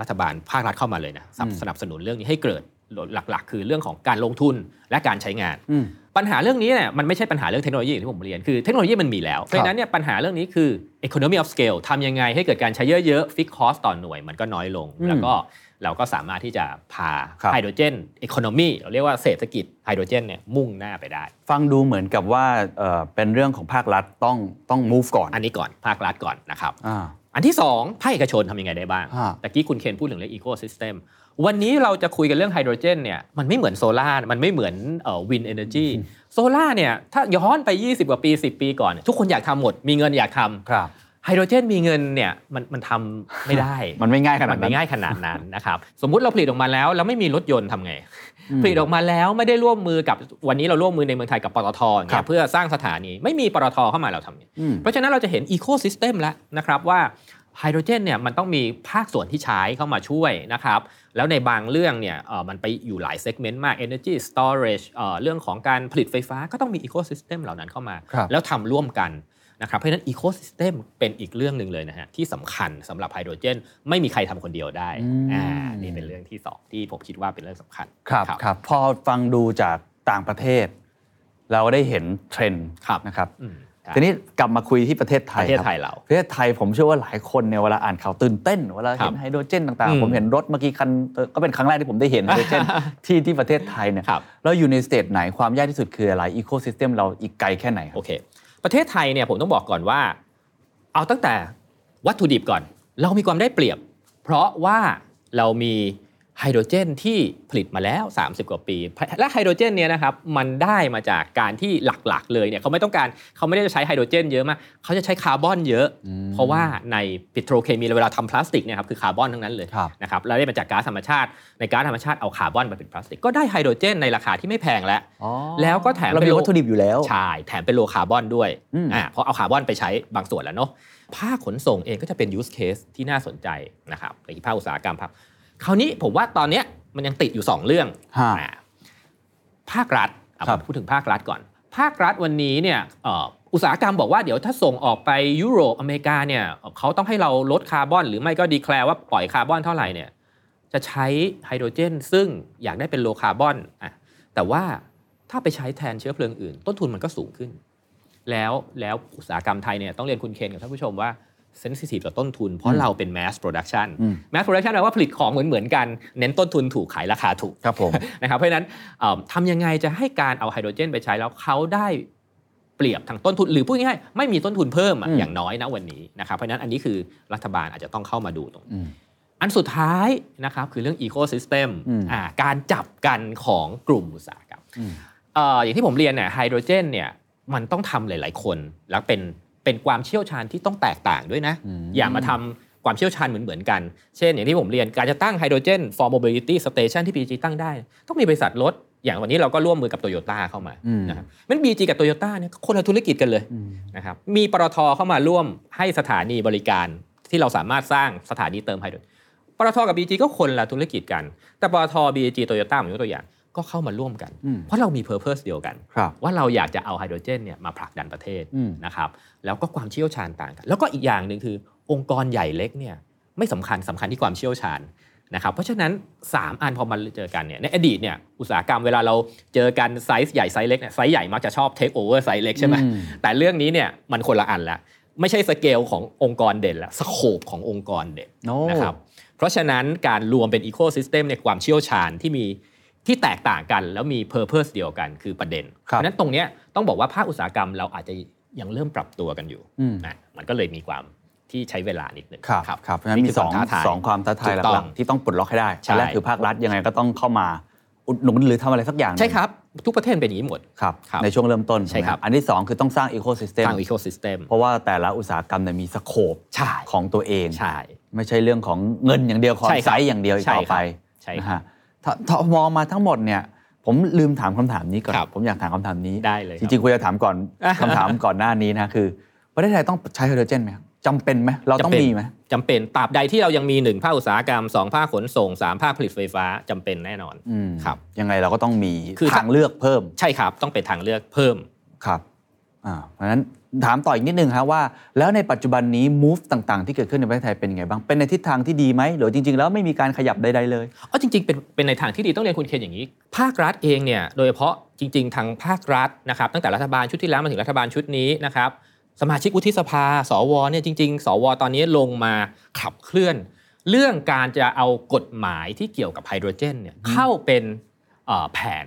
รัฐบาลภาครัฐเข้ามาเลยนะสนับอืมสนับสนุนเรื่องนี้ให้เกิดหลักๆ คือเรื่องของการลงทุนและการใช้งานอืมปัญหาเรื่องนี้เนี่ยมันไม่ใช่ปัญหาเรื่องเทคโนโลยีอย่างที่ผมเรียนคือเทคโนโลยีมันมีแล้ว เพราะฉะนั้นเนี่ยปัญหาเรื่องนี้คือ economy of scale ทำยังไงให้เกิดการใช้เยอะๆ fix cost ต่อหน่วยมันก็น้อยลงอืมแล้วก็เราก็สามารถที่จะพาครับไฮโดรเจน economy เราเรียกว่าเศรษฐกิจไฮโดรเจนเนี่ยมุ่งหน้าไปได้ ฟังดูเหมือนกับว่าเอ่อเป็นเรื่องของภาครัฐต้องต้อง move ก่อน อันนี้ก่อนภาครัฐก่อนนะครับ อ่าอันที่2ภาคเอกชนทำยังไงได้บ้างฮะตะกี้คุณเคนพูดถึงเรื่อง ecosystem วันนี้เราจะคุยกันเรื่องไฮโดรเจนเนี่ยมันไม่เหมือนโซลาร์มันไม่เหมือน wind energy solar เนี่ยถ้าย้อนไป 20 กว่าปี 10 ปีก่อน ทุกคนอยากทำหมด มีเงินอยากทำครับไฮโดรเจนมีเงินเนี่ยมันมันทำไม่ได้ มันไม่ง่ายขนาดมันไม่ง่ายขนาดนั้นนะครับสมมุติเราผลิตออกมาแล้ว แล้วไม่มีรถยนต์ทำไงอืม ผลิตออกมาแล้วไม่ได้ร่วมมือกับวันนี้เราร่วมมือในเมืองไทยกับปตทครับอย่างครัเงี้บยเพื่อสร้างสถานี ไม่มีปตทเข้ามาเราทำไงอืมเพราะฉะนั้นเราจะเห็น ecosystem แล้วนะครับว่าไฮโดรเจนเนี่ยมันต้องมีภาคส่วนที่ใช้เข้ามาช่วยนะครับ แล้วในบางเรื่องเนี่ยเอ่อมันไปอยู่หลาย segment มาก Energy Storage เอ่อเรื่องของการผลิตไฟฟ้าก็ต้องมี ecosystem เหล่านั้นเข้ามาครับแล้วทำร่วมกัน นะครับเพราะฉะนั้น ecosystem เป็นอีกเรื่องหนึ่งเลยนะฮะที่สำคัญสำหรับไฮโดรเจน ไม่มีใครทำคนเดียวได้อืมอ่านี่เป็นเรื่องที่สองที่ผมคิดว่าเป็นเรื่องสำคัญครับครับพอฟังดูจากต่างประเทศ เราได้เห็นเทรนด์ครับนะครับอืมครับทีนี้กลับมาคุยที่ประเทศไทยประเทศไทยเราครับประเทศไทยผมเชื่อว่าหลายคนเนี่ยเวลาอ่านข่าวตื่นเต้นเวลาเห็นครับไฮโดรเจนต่างๆอืมผมเห็นรถเมื่อกี้คันเอ่อก็เป็นครั้งแรกที่ผมได้เห็นไฮโดรเจนที่ที่ประเทศไทยเนี่ยครับเราอยู่ใน stage ไหนความยากที่สุดคืออะไร ecosystem เราอีกไกลแค่ไหนครัโอเค ประเทศไทยเนี่ยผมต้องบอกก่อนว่า เอาตั้งแต่วัตถุดิบก่อน เรามีความได้เปรียบ เพราะว่าเรามี ไฮโดรเจนที่ผลิตมาแล้ว 30 กว่าปี และไฮโดรเจนเนี่ยนะครับมันได้มาจากการที่หลักๆ เลยเนี่ยเขาไม่ต้องการเขาไม่ได้จะใช้ไฮโดรเจนเยอะมากเขาจะใช้คาร์บอนเยอะ เพราะว่าในปิโตรเคมีเวลาทำพลาสติกเนี่ยครับคือคาร์บอนทั้งนั้นเลยครับนะครับแล้วได้มาจากก๊าซธรรมชาติ ในก๊าซธรรมชาติเอาคาร์บอนมาเป็นพลาสติกก็ได้ไฮโดรเจนในราคาที่ไม่แพงแล้วอ๋อแล้วก็แถมเราเป็นมี low วัตถุดิบอยู่แล้วใช่แถมเป็น low carbon ด้วยอืมอ่าเพราะเอาคาร์บอนไปใช้บางส่วนแล้วเนาะภาคขนส่งเองก็จะเป็น use case ที่น่าสนใจนะครับในภาคอุตสาหกรรมครับ คราวนี้ผมว่าตอนเนี้ยมันยังติดอยู่ 2 เรื่องฮะอ่าภาครัฐเอาครับผมพูดถึงภาครัฐก่อน ภาครัฐวันนี้เนี่ยเอ่ออุตสาหกรรมบอกว่าเดี๋ยวถ้าส่งออกไปยุโรปอเมริกาเนี่ยเขาต้องให้เราลดคาร์บอน หรือไม่ก็ declare ว่าปล่อยคาร์บอนเท่าไหร่เนี่ยจะใช้ไฮโดรเจน ซึ่งอยากได้เป็น low carbonอะแต่ว่าถ้าไปใช้แทนเชื้อเพลิงอื่น ต้นทุนมันก็สูงขึ้น แล้วแล้วอุตสาหกรรมไทยเนี่ยต้องเรียนคุณเคนกับท่านผู้ชมว่า เซนซิทีฟต่อต้นทุน เพราะเราเป็น mass production อืม mass production แปลว่าผลิตของเหมือนเหมือนๆกัน เน้นต้นทุนถูกขายราคาถูกครับผมนะครับเพราะฉะนั้นเอิ่มทำยังไงจะให้การเอาไฮโดรเจนไปใช้แล้วเขาได้เปรียบทางต้นทุน หรือพูดง่ายๆไม่มีต้นทุนเพิ่มอะอืมอย่างน้อยนะวันนี้นะครับเพราะฉะนั้นอันนี้คือรัฐบาลอาจจะต้องเข้ามาดูตรงนี้อืมอันสุดท้ายนะครับคือเรื่อง Ecosystem อืมอ่าการจับกันของกลุ่มอุตสาหกรรมอืมเอ่ออย่างที่ผมเรียนเนี่ยไฮโดรเจนเนี่ยมันต้องทำหลาย ๆ คนแล้วเป็น เป็นความเชี่ยวชาญที่ต้องแตกต่างด้วยนะอืมอย่ามาทำความเชี่ยวชาญเหมือนๆกัน เช่น อย่างที่ผมเรียนการจะตั้งไฮโดรเจน for mobility station ที่ PG ตั้งได้ ต้องมีบริษัทรถ อย่างวันนี้เราก็ร่วมมือกับโตโยต้าเข้ามาอืมนะครับมัน BG กับโตโยต้าเนี่ยคนละธุรกิจกันเลยอืมนะครับมีปตทเข้ามาร่วมให้สถานีบริการที่เราสามารถสร้างสถานีเติมไฮโดรเจนปตทกับ BG ก็คนละธุรกิจกัน แต่ปตท BG โตโยต้าผมยกตัวอย่าง ก็เข้ามาร่วมกันอืมเพราะเรามี Purpose เดียวกันครับว่าเราอยากจะเอาไฮโดรเจนเนี่ยมาผลักดันประเทศอืมนะครับแล้วก็ความเชี่ยวชาญต่างกัน แล้วก็อีกอย่างหนึ่งคือ องค์กรใหญ่เล็กเนี่ยไม่สำคัญสำคัญที่ความเชี่ยวชาญนะครับเพราะฉะนั้น 3 อันพอมาเจอกันเนี่ยในอดีตเนี่ยอุตสาหกรรมเวลาเราเจอกันไซส์ใหญ่ไซส์เล็กเนี่ยไซส์ใหญ่มักจะชอบ take over size เล็กใช่ไหมอืมแต่เรื่องนี้เนี่ยมันคนละอันละไม่ใช่สเกลขององค์กรเดียวละ scope ขององค์กรเดียวโอ้นะครับเพราะฉะนั้นการรวมเป็น ecosystem ในความเชี่ยวชาญที่มี ที่แตกต่างกันแล้วมี purpose เดียวกันคือประเด็นครับเพราะฉะนั้นตรงเนี้ยต้องบอกว่าภาคอุตสาหกรรมเราอาจจะยังเริ่มปรับตัวกันอยู่อืมนะมันก็เลยมีความที่ใช้เวลานิดนึงครับครับเพราะฉะนั้นมีคืสองควท้าทายสองความท้าทายถูกต้หอหลังกๆที่ต้องปลดล็อกให้ได้ใช่อันแรกคือภาครัฐยังไงก็ต้องเข้ามาอุดหนุนหรือทำอะไรสักอย่างหนึ่งใช่ครับ ทุกประเทศเป็นอย่างนี้หมดครับครับในช่วงเริ่มต้นใช่ครับไหมอันที่ 2 คือต้องสร้างอีโค y ิสเต็มสร้างอีโคซิสเต็มเพราะว่าแต่ละอุตสาหกรรมเนี่ยมี scope ใช่ของตัวเองใช่ไม่ใช่เรื่องของเงินอย่างเดียวของใช่ครับไซส์อย่างเดียวอีกใช่ต่อไปครับใช่นะครับฮะ ถ้าถ้ามองมาทั้งหมดเนี่ยผมลืมถามคำถามนี้ก่อนครับผมอยากถามคำถามนี้ได้เลยครับจริงๆควรจะถามก่อนคำถามก่อนหน้านี้นะคือประเทศไทยต้องใช้ไฮโดรเจนไหมครับจำเป็นไหมเราต้องจำเป็นมีไหมจำเป็นตราบใดที่เรายังมีหนึ่งภาคอุตสาหกรรมสองภาคขนส่งสามภาคผลิตไฟฟ้าจำเป็นแน่นอนอืมครับยังไงเราก็ต้องมีคือทางเลือกเพิ่ม ใช่ครับต้องเป็นทางเลือกเพิ่มครับอ่าเพราะฉะนั้น ถามต่ออีกนิดนึงครับว่า แล้วในปัจจุบันนี้ move ต่างๆ ที่เกิดขึ้นในประเทศไทยเป็นยังไงบ้าง เป็นในทิศทางที่ดีไหมหรือจริง ๆ แล้วไม่มีการขยับใดๆเลยเอาจริงๆเป็นเป็นในทางที่ดีต้องเรียนคุณเคนอย่างนี้ ภาครัฐเองเนี่ยโดยเฉพาะจริง ๆ ทางภาครัฐนะครับตั้งแต่รัฐบาลชุดที่แล้วมาถึงรัฐบาลชุดนี้นะครับสมาชิกวุฒิสภา สวเนี่ยจริง ๆ สว ตอนนี้ลงมาขับเคลื่อน เรื่องการจะเอากฎหมายที่เกี่ยวกับไฮโดรเจนเนี่ยเข้าเป็นเอ่อแผน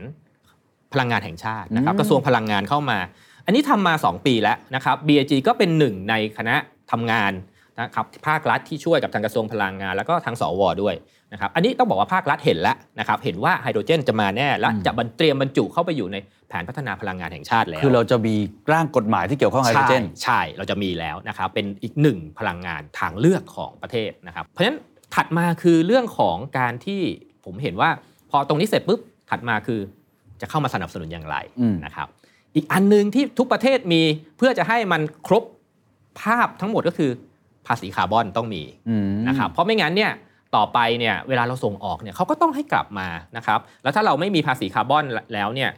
พลังงานแห่งชาตินะครับอืมกระทรวงพลังงานเข้ามา อันนี้ทำมา 2 ปีแล้วนะครับ BAG ก็เป็นหนึ่งในคณะทำงานนะครับภาครัฐที่ช่วยกับทางกระทรวงพลังงาน แล้วก็ทางสวด้วยนะครับอันนี้ต้องบอกว่าภาครัฐเห็นแล้วนะครับเห็นว่าไฮโดรเจนจะมาแน่และจะบรรเตรียมบรรจุเข้าไปอยู่ในแผนพัฒนาพลังงานแห่งชาติแล้ว คือเราจะมีร่างกฎหมายที่เกี่ยวข้องกับไฮโดรเจนใช่ใช่เราจะมีแล้วนะครับเป็นอีกหนึ่งพลังงานทางเลือกของประเทศนะครับเพราะฉะนั้นถัดมาคือเรื่องของการที่ผมเห็นว่าพอตรงนี้เสร็จปุ๊บถัดมาคือจะเข้ามาสนับสนุนอย่างไรอืมนะครับ อีกอันหนึ่งที่ทุกประเทศมีเพื่อจะให้มันครบภาพทั้งหมดก็คือภาษีคาร์บอนต้องมีอืมนะครับเพราะไม่งั้นเนี่ยต่อไปเนี่ยเวลาเราส่งออกเนี่ยเขาก็ต้องให้กลับมานะครับแล้วถ้าเราไม่มีภาษีคาร์บอนแล้วเนี่ย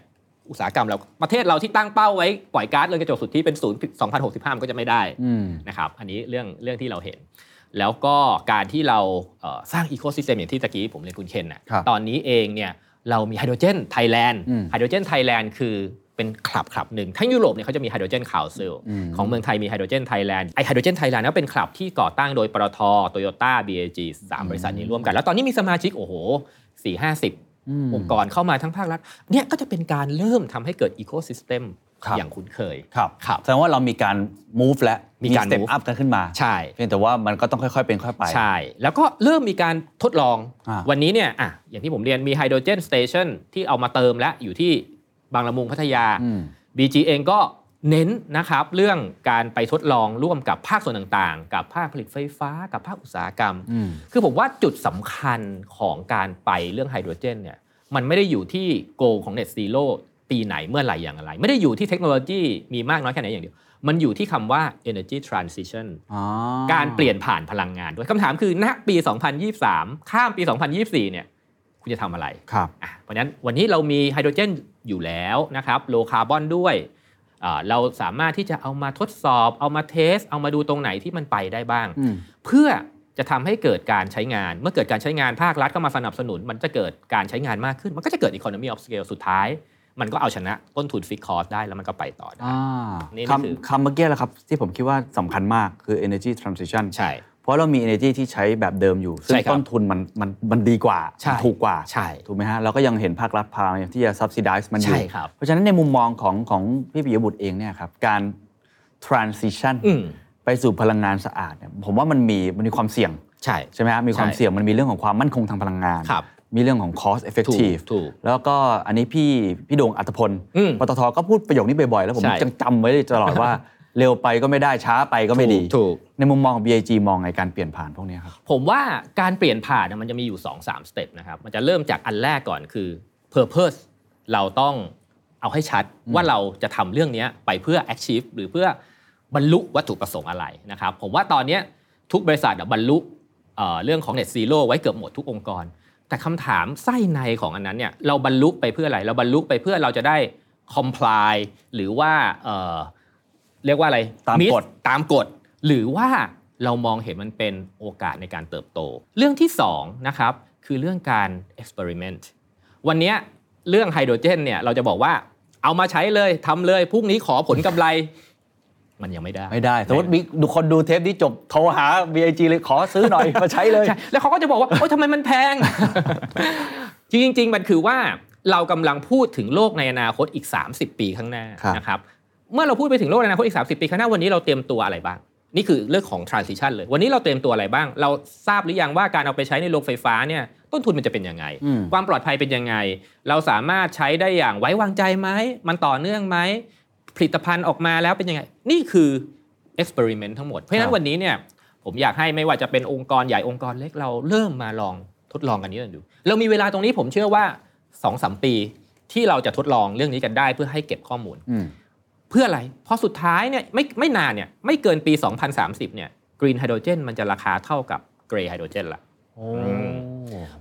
อุตสาหกรรมเราประเทศเราที่ตั้งเป้าไว้ปล่อยก๊าซเรือนกระจกสุทธิเป็นศูนย์2065มันก็จะไม่ได้อืมนะครับอันนี้เรื่องเรื่องที่เราเห็น แล้วก็การที่เราเอ่อสร้าง ecosystem อย่างที่ตะกี้ผมเรียนคุณเคนนะครับตอนนี้เองเนี่ยเรามี Hydrogen Thailand อืม Hydrogen Thailand คือ เป็นคลับคลับหนึ่งทั้งยุโรปเนี่ยเขาจะมี Hydrogen Council อืมของเมืองไทยมี Hydrogen Thailand ไอ้ Hydrogen Thailand ก็เป็นคลับที่ก่อตั้งโดยปตทโตโยต้า BIG สามบริษัทนี้ร่วมกัน แล้วตอนนี้มีสมาชิกโอ้โหสี่ห้าสิบมองค์กรเข้ามาทั้งภาครัฐเนี่ยก็จะเป็นการเริ่มทำให้เกิด eco system ครับอย่างคุ้นเคยครับครับแสดงว่าเรามีการ move และมีการสเต็ป move อัพกันขึ้นมาใช่เพียงแต่ว่ามันก็ต้องค่อยๆเป็นค่อยไปใช่แล้วก็เริ่มมีการทดลองอ่าวันนี้เนี่ยอะอย่างที่ผมเรียนมี hydrogen station ที่เอามาเติมและอยู่ที่ บางละมุงพัทยาอืม BIG เองก็เน้นนะครับเรื่องการไปทดลองร่วมกับภาคส่วนต่างๆ กับภาคผลิตไฟฟ้า กับภาคอุตสาหกรรมอืมคือผมว่าจุดสำคัญของการไปเรื่องไฮโดรเจนเนี่ยมันไม่ได้อยู่ที่โกของ Net Zero ปีไหนเมื่อไหร่อย่างไร ไม่ได้อยู่ที่เทคโนโลยีมีมากน้อยแค่ไหนอย่างเดียว มันอยู่ที่คำว่า energy transition อ๋อการเปลี่ยนผ่านพลังงานด้วยคำถามคือณปี 2023 ข้ามปี 2024 เนี่ย คุณจะทำอะไรครับอะเพราะฉะนั้นวันนี้เรามีไฮโดรเจนอยู่แล้วนะครับโลคาร์บอนด้วยอ่าเราสามารถที่จะเอามาทดสอบ เอามาเทส เอามาดูตรงไหนที่มันไปได้บ้างอืมเพื่อจะทำให้เกิดการใช้งาน เมื่อเกิดการใช้งานภาครัฐเข้ามาสนับสนุน มันจะเกิดการใช้งานมากขึ้น มันก็จะเกิด economy of scale สุดท้าย มันก็เอาชนะต้นทุนฟิกคอร์สได้แล้วมันก็ไปต่อได้อ่านี่นี่คือคำคำเมื่อกี้แหละครับ ที่ผมคิดว่าสำคัญมากคือ energy transition ใช่เพ ราะเรามี energy ที่ใช้แบบเดิมอยู่ ซึ่งใช่ครับต้นทุนมันมันมันดีกว่าใช่ถูกกว่า ใช่ ถูกไหมฮะ เราก็ยังเห็นภาครัฐพยายามที่จะ subsidize มันอยู่ใช่ครับเพราะฉะนั้นในมุมมองของของพี่ปิยบุตรเองเนี่ยครับ การ transition อืมไปสู่พลังงานสะอาดเนี่ยผมว่ามันมีมันมีความเสี่ยง ใช่ใช่ไหมครับมีความใช่เสี่ยงมันมีเรื่องของความมั่นคงทางพลังงานครับมีเรื่องของ cost effective ถูกถูกแล้วก็อันนี้พี่พี่โดงอัตพลอืมปตทก็พูดประโยคนี้บ่อยๆ แล้วผมใช่จังจำไว้ตลอดว่า เร็วไปก็ไม่ได้ช้าไปก็ไม่ดีถูกในมุมมองของ BIG มองไงการเปลี่ยนผ่านพวกนี้ครับผมว่าการเปลี่ยนผ่านเนี่ยมันจะมีอยู่2-3สเต็ปนะครับมันจะเริ่มจากอันแรกก่อนคือ purpose เราต้องเอาให้ชัดว่าเราจะทำเรื่องเนี้ยไปเพื่อ achieve หรือเพื่อบรรลุวัตถุประสงค์อะไรนะครับผมว่าตอนเนี้ยทุกบริษัทอะบรรลุเอ่อเรื่องของ net zero ไว้เกือบหมดทุกองค์กร แต่คำถามไส้ในของอันนั้นเนี่ยเราบรรลุไปเพื่ออะไร เราบรรลุไปเพื่อเราจะได้ comply หรือว่า เอ่อเรียกว่าอะไรตาม Meet กฎตามกฎหรือว่าเรามองเห็นมันเป็นโอกาสในการเติบโต เรื่องที่สองนะครับคือเรื่องการ experiment วันเนี้ยเรื่องไฮโดรเจนเนี่ยเราจะบอกว่าเอามาใช้เลยทำเลยพรุ่งนี้ขอผลกำไร มันยังไม่ได้ ไม่ได้ สมมติมีดูคนดูเทปนี้จบโทรหา BIG เลยขอซื้อหน่อย มาใช้เลยใช่แล้วเขาก็จะบอกว่าโอ๊ยทำไมมันแพง จริงๆมันคือว่าเรากำลังพูดถึงโลกในอนาคตอีก 30 ปีข้างหน้าครับนะครับ เมื่อเราพูดไปถึงโลกในอนาคตอีก 30 ปีข้างหน้าวันนี้เราเตรียมตัวอะไรบ้าง นี่คือเรื่องของ transition เลย วันนี้เราเตรียมตัวอะไรบ้าง เราทราบหรือยังว่าการเอาไปใช้ในโรงไฟฟ้าเนี่ยต้นทุนมันจะเป็นยังไงอืมความปลอดภัยเป็นยังไง เราสามารถใช้ได้อย่างไว้วางใจไหมมันต่อเนื่องไหมผลิตภัณฑ์ออกมาแล้วเป็นยังไง นี่คือ experiment ทั้งหมดเพราะฉะนั้นวันนี้เนี่ยผมอยากให้ไม่ว่าจะเป็นองค์กรใหญ่องค์กรเล็กเราเริ่มมาลองทดลองกันนี้กันดู เรามีเวลาตรงนี้ผมเชื่อว่า2อสปีที่เราจะทดลองเรื่องนี้กันได้เพื่อให้เก็บข้อมูลอืม เพื่ออะไรพอสุดท้ายเนี่ยไม่ไม่นานเนี่ยไม่เกินปี 2030เนี่ย green hydrogen มันจะราคาเท่ากับ grey hydrogen ละ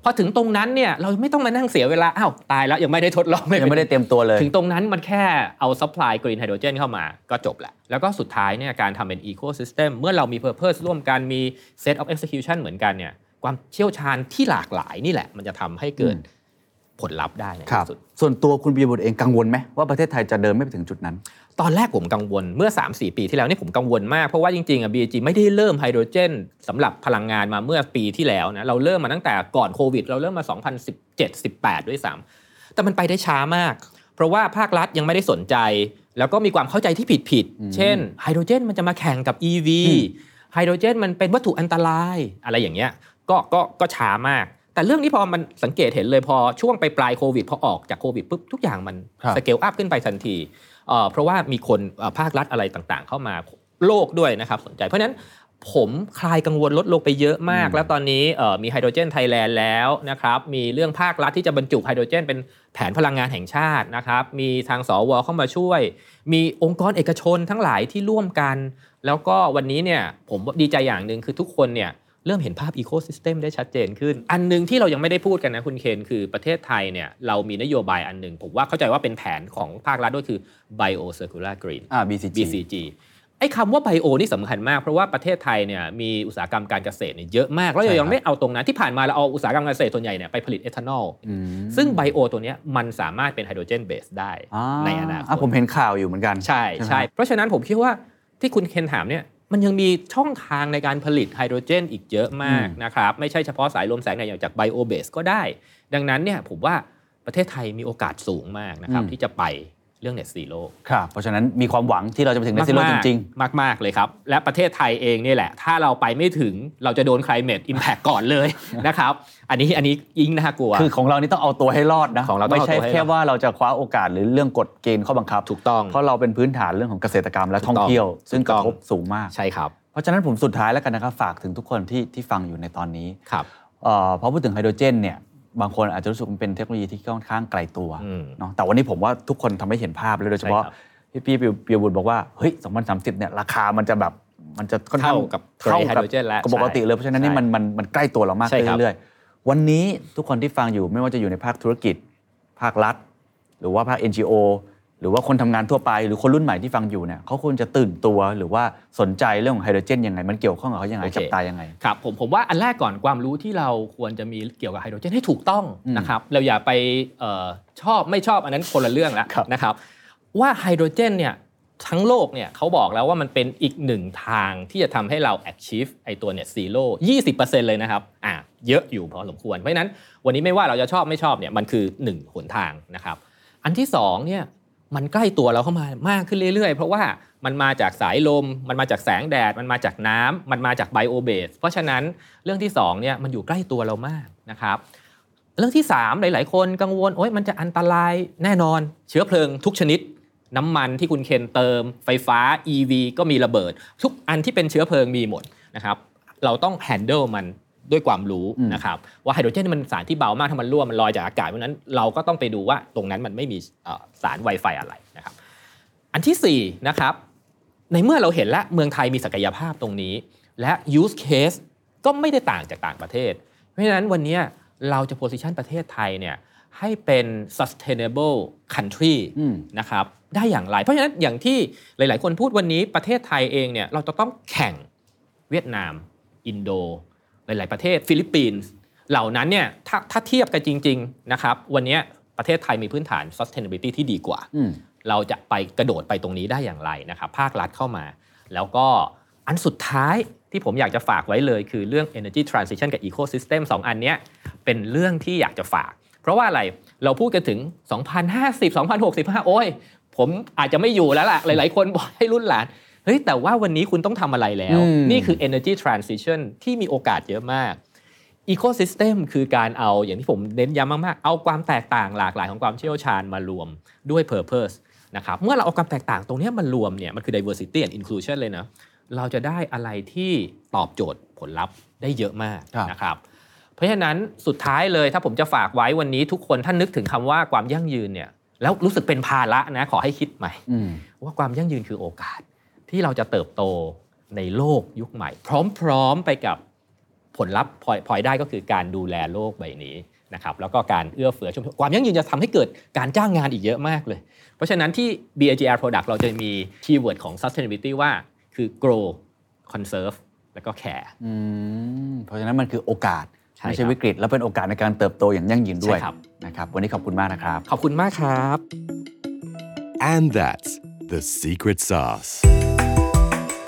พอถึงตรงนั้นเนี่ยเราไม่ต้องมานั่งเสียเวลาอ้าวตายแล้วยังไม่ได้ทดลองเลยยังไม่ได้เตรียมตัวเลย ถึงตรงนั้นมันแค่เอา supply green hydrogen เข้ามาก็จบแหละ แล้วก็สุดท้ายเนี่ยการทำเป็นอีโค y ิสเต็มเมื่อเรามี Purpose ร่วมกันมี Set of Execution เหมือนกันเนี่ยความเชี่ยวชาญที่หลากหลายนี่แหละ มันจะทำให้เกิดผลลัพธ์ได้ในครับที่สุดส่วนตัวคุณปิยบุตรเองกังวลไหมว่าประเทศไทยจะเดินไม่ไปถึงจุดนั้น ตอนแรกผมกังวลเมื่อ 3-4 ปีที่แล้วนี่ผมกังวลมากเพราะว่าจริงๆอะ BG ไม่ได้เริ่มไฮโดรเจนสำหรับพลังงานมาเมื่อปีที่แล้วนะเราเริ่มมาตั้งแต่ก่อนโควิด เราเริ่มมา 2017-18 ด้วยซ้ำแต่มันไปได้ช้ามาก เพราะว่าภาครัฐยังไม่ได้สนใจ แล้วก็มีความเข้าใจที่ผิดๆเช่นไฮโดรเจนมันจะมาแข่งกับ EV ไฮโดรเจนมันเป็นวัตถุอันตรายอะไรอย่างเงี้ยก็ก็ก็ช้ามาก แต่เรื่องนี้พอมันสังเกตเห็นเลยพอช่วงไปปลายโควิดพอออกจากโควิดปุ๊บทุกอย่างมันครับ scale up ขึ้นไปทันที เอ่อเพราะว่ามีคนเอ่อภาครัฐอะไรต่างๆ เข้ามาร่วมด้วยนะครับสนใจ เพราะฉะนั้นผมคลายกังวลลดลงไปเยอะมาก แล้วตอนนี้เอ่อมี Hydrogen Thailand แล้วนะครับมีเรื่องภาครัฐที่จะบรรจุไฮโดรเจน เป็นแผนพลังงานแห่งชาตินะครับมีทางสวเข้ามาช่วย มีองค์กรเอกชนทั้งหลายที่ร่วมกัน แล้วก็วันนี้เนี่ยผมดีใจอย่างหนึ่งคือทุกคนเนี่ย เริ่มเห็นภาพอีโค y ิสเต็มได้ชัดเจนขึ้น อันหนึ่งที่เรายังไม่ได้พูดกันนะคุณเคนคือประเทศไทยเนี่ยเรามีนโยบายอันหนึ่งผมว่าเข้าใจว่าเป็นแผนของภาครัฐด้วยคือ Bio Circular Green อ่า BCG BCG ไอ้คำว่าไบโอนี่สำคัญมาก เพราะว่าประเทศไทยเนี่ยมีอุตสาหกรรมการเกษตรเนี่ยเยอะมาก แล้วใช่ครับเรายังไม่เอาตรงนั้นที่ผ่านมาเราเอาอุตสาหกรรมการเกษตรส่วนใหญ่เนี่ยไปผลิตเอทานอลอืมซึ่งไบโอตัวเนี้ยมันสามารถเป็นไฮโดรเจนเบสได้อ่าในอนาคอะตผมเห็นข่าวอยู่เหมือนกัน ใช่ไหมใช่เพราะฉะนั้นผมคิดว่าที่คุณเคนถามเนี่ย มันยังมีช่องทางในการผลิตไฮโดรเจนอีกเยอะมากนะครับ ไม่ใช่เฉพาะสายลมแสงอย่างจากไบโอเบสก็ได้ ดังนั้นเนี่ยผมว่าประเทศไทยมีโอกาสสูงมากนะครับที่จะไปเรื่อง net zero ครับเพราะฉะนั้นมีความหวังที่เราจะไปถึงในซีโร่จริงมากๆมาก ๆ เลยครับ และประเทศไทยเองเนี่ยแหละ ถ้าเราไปไม่ถึงเราจะโดน climate impact ก่อนเลยนะครับ อันนี้อันนี้ยิ่งน่ากลัวๆคือของเรานี่ต้องเอาตัวให้รอดนะของเราต้องไม่เอาใช่ตัวให้รอดแค่ว่าเราจะคว้าโอกาสหรือเรื่องกฎเกณฑ์ข้อบังคับถูกต้อง เพราะเราเป็นพื้นฐานเรื่องของเกษตรกรรมและถูกต้องท่องเที่ยว ซึ่งถูกกต้ระองทบสูงมากใช่ครับเพราะฉะนั้นผมสุดท้ายแล้วกันนะครับฝากถึงทุกคนที่ที่ฟังอยู่ในตอนนี้ครับเอ่อพอพูดถึงไฮโดรเจนเนี่ย บางคนอาจจะรู้สึกมันเป็นเทคโนโลยีที่ค่อนข้างไกลตัวอืมเนาะแต่วันนี้ผมว่าทุกคนทำให้เห็นภาพเลยโดยเฉพาะใช่ครับพี่พี่เปียบุตรบอกว่าเฮ้ย2030เนี่ยราคามันจะแบบมันจะค่อนข้างเท่ากับเท่าไฮกับโดรเจนแล้วกับปกติเลยเพราะฉะนั้นนี่ใช่มันมันมันใกล้ตัวเรามากใช่ขึ้นครับเรื่อยๆวันนี้ทุกคนที่ฟังอยู่ไม่ว่าจะอยู่ในภาคธุรกิจ ภาครัฐ หรือว่าภาค NGO หรือว่าคนทำงานทั่วไปหรือคนรุ่นใหม่ที่ฟังอยู่เนี่ยเขาควรจะตื่นตัวหรือว่าสนใจเรื่องของไฮโดรเจนยังไง มันเกี่ยวข้องกับเขายังไงโอเคจับตายังไงครับผมผมว่าอันแรกก่อนความรู้ที่เราควรจะมีเกี่ยวกับไฮโดรเจนให้ถูกต้องอืมนะครับเราอย่าไปเออชอบไม่ชอบอันนั้นคนละเรื่องแล้วครับนะครับ ว่าไฮโดรเจนเนี่ยทั้งโลกเนี่ยเขาบอกแล้วว่ามันเป็นอีกหนึ่งทางที่จะทำให้เรา achieve ไอตัวเนี่ยซีโร่ยี่สิบเปอร์เซ็นต์เลยนะครับอ่าเยอะอยู่พอสมควร เพราะฉะนั้นวันนี้ไม่ว่าเราจะชอบไม่ชอบเนี่ยมันคือหนึ่งหนทางนะครับ อันที่สองเนี่ย มันใกล้ตัวเราเข้ามามากขึ้นเรื่อยๆ เพราะว่ามันมาจากสายลม มันมาจากแสงแดด มันมาจากน้ำมันมาจากไบโอเบส เพราะฉะนั้นเรื่องที่สองเนี่ยมันอยู่ใกล้ตัวเรามากนะครับเรื่องที่ 3 หลาย ๆ คนกังวลโอ๊ยมันจะอันตรายแน่นอน เชื้อเพลิงทุกชนิด น้ำมันที่คุณเคนเติม ไฟฟ้า EV ก็มีระเบิด ทุกอันที่เป็นเชื้อเพลิงมีหมดนะครับเราต้อง handle มัน ด้วยความรู้อืมนะครับว่าไฮโดรเจนมันสารที่เบามากถ้ามันรั่วมันลอยจากอากาศเพราะฉะนั้นเราก็ต้องไปดูว่าตรงนั้นมันไม่มีเอ่อสาร Wi-Fi อะไรนะครับอันที่4นะครับในเมื่อเราเห็นแล้วเมืองไทยมีศักยภาพตรงนี้ และ use case ก็ไม่ได้ต่างจากต่างประเทศ เพราะฉะนั้นวันนี้เราจะ position ประเทศไทยเนี่ยให้เป็น sustainable country อืมนะครับได้อย่างไรเพราะฉะนั้นอย่างที่หลาย ๆ คนพูดวันนี้ประเทศไทยเองเนี่ยเราจะต้องแข่งเวียดนาม อินโด หลาย ๆ ประเทศฟิลิปปินส์เหล่านั้นเนี่ยถ้าถ้าเทียบกันจริง ๆ นะครับ วันนี้ประเทศไทยมีพื้นฐาน sustainability ที่ดีกว่าอืมเราจะไปกระโดดไปตรงนี้ได้อย่างไรนะครับ ภาครัฐเข้ามา แล้วก็อันสุดท้ายที่ผมอยากจะฝากไว้เลย คือเรื่อง energy transition กับ ecosystem สองอันเนี้ยเป็นเรื่องที่อยากจะฝาก เพราะว่าอะไรเราพูดกันถึง 2050 2065 โอ้ย ผมอาจจะไม่อยู่แล้วล่ะ หลาย ๆ คนบอกให้รุ่นหลาน เฮ้ยแต่ว่าวันนี้คุณต้องทำอะไรแล้วอืมนี่คือ energy transition ที่มีโอกาสเยอะมาก Ecosystem คือการเอาอย่างที่ผมเน้นย้ำมากๆ เอาความแตกต่างหลากหลายของความเชี่ยวชาญมารวมด้วย Purpose นะครับเมื่อเราเอาความแตกต่างตรงเนี้ยมารวมเนี่ยมันคือ diversity and inclusion เลยนะเราจะได้อะไรที่ตอบโจทย์ผลลัพธ์ได้เยอะมากครับนะครับเพราะฉะนั้นสุดท้ายเลยถ้าผมจะฝากไว้วันนี้ทุกคนท่านนึกถึงคำว่าความยั่งยืนเนี่ยแล้วรู้สึกเป็นภาระนะขอให้คิดใหม่อืมว่าความยั่งยืนคือโอกาส ที่เราจะเติบโตในโลกยุคใหม่ พร้อมๆไปกับผลลัพธ์พลอยพลอยได้ก็คือการดูแลโลกใบนี้นะครับแล้วก็การเอื้อเฟื้อชุมชนความยั่งยืนจะทำให้เกิดการจ้างงานอีกเยอะมากเลย เพราะฉะนั้นที่ BIG Air Product เราจะมี keyword ของ sustainability ว่าคือ grow conserve แล้วก็ care อืมเพราะฉะนั้นมันคือโอกาสใช่ไม่ใช่ครับวิกฤต แล้วเป็นโอกาสในการเติบโตอย่างยั่งยืนด้วยใช่ครับนะครับวันนี้ขอบคุณมากนะครับ ขอบคุณมากครับ And that's the secret sauce.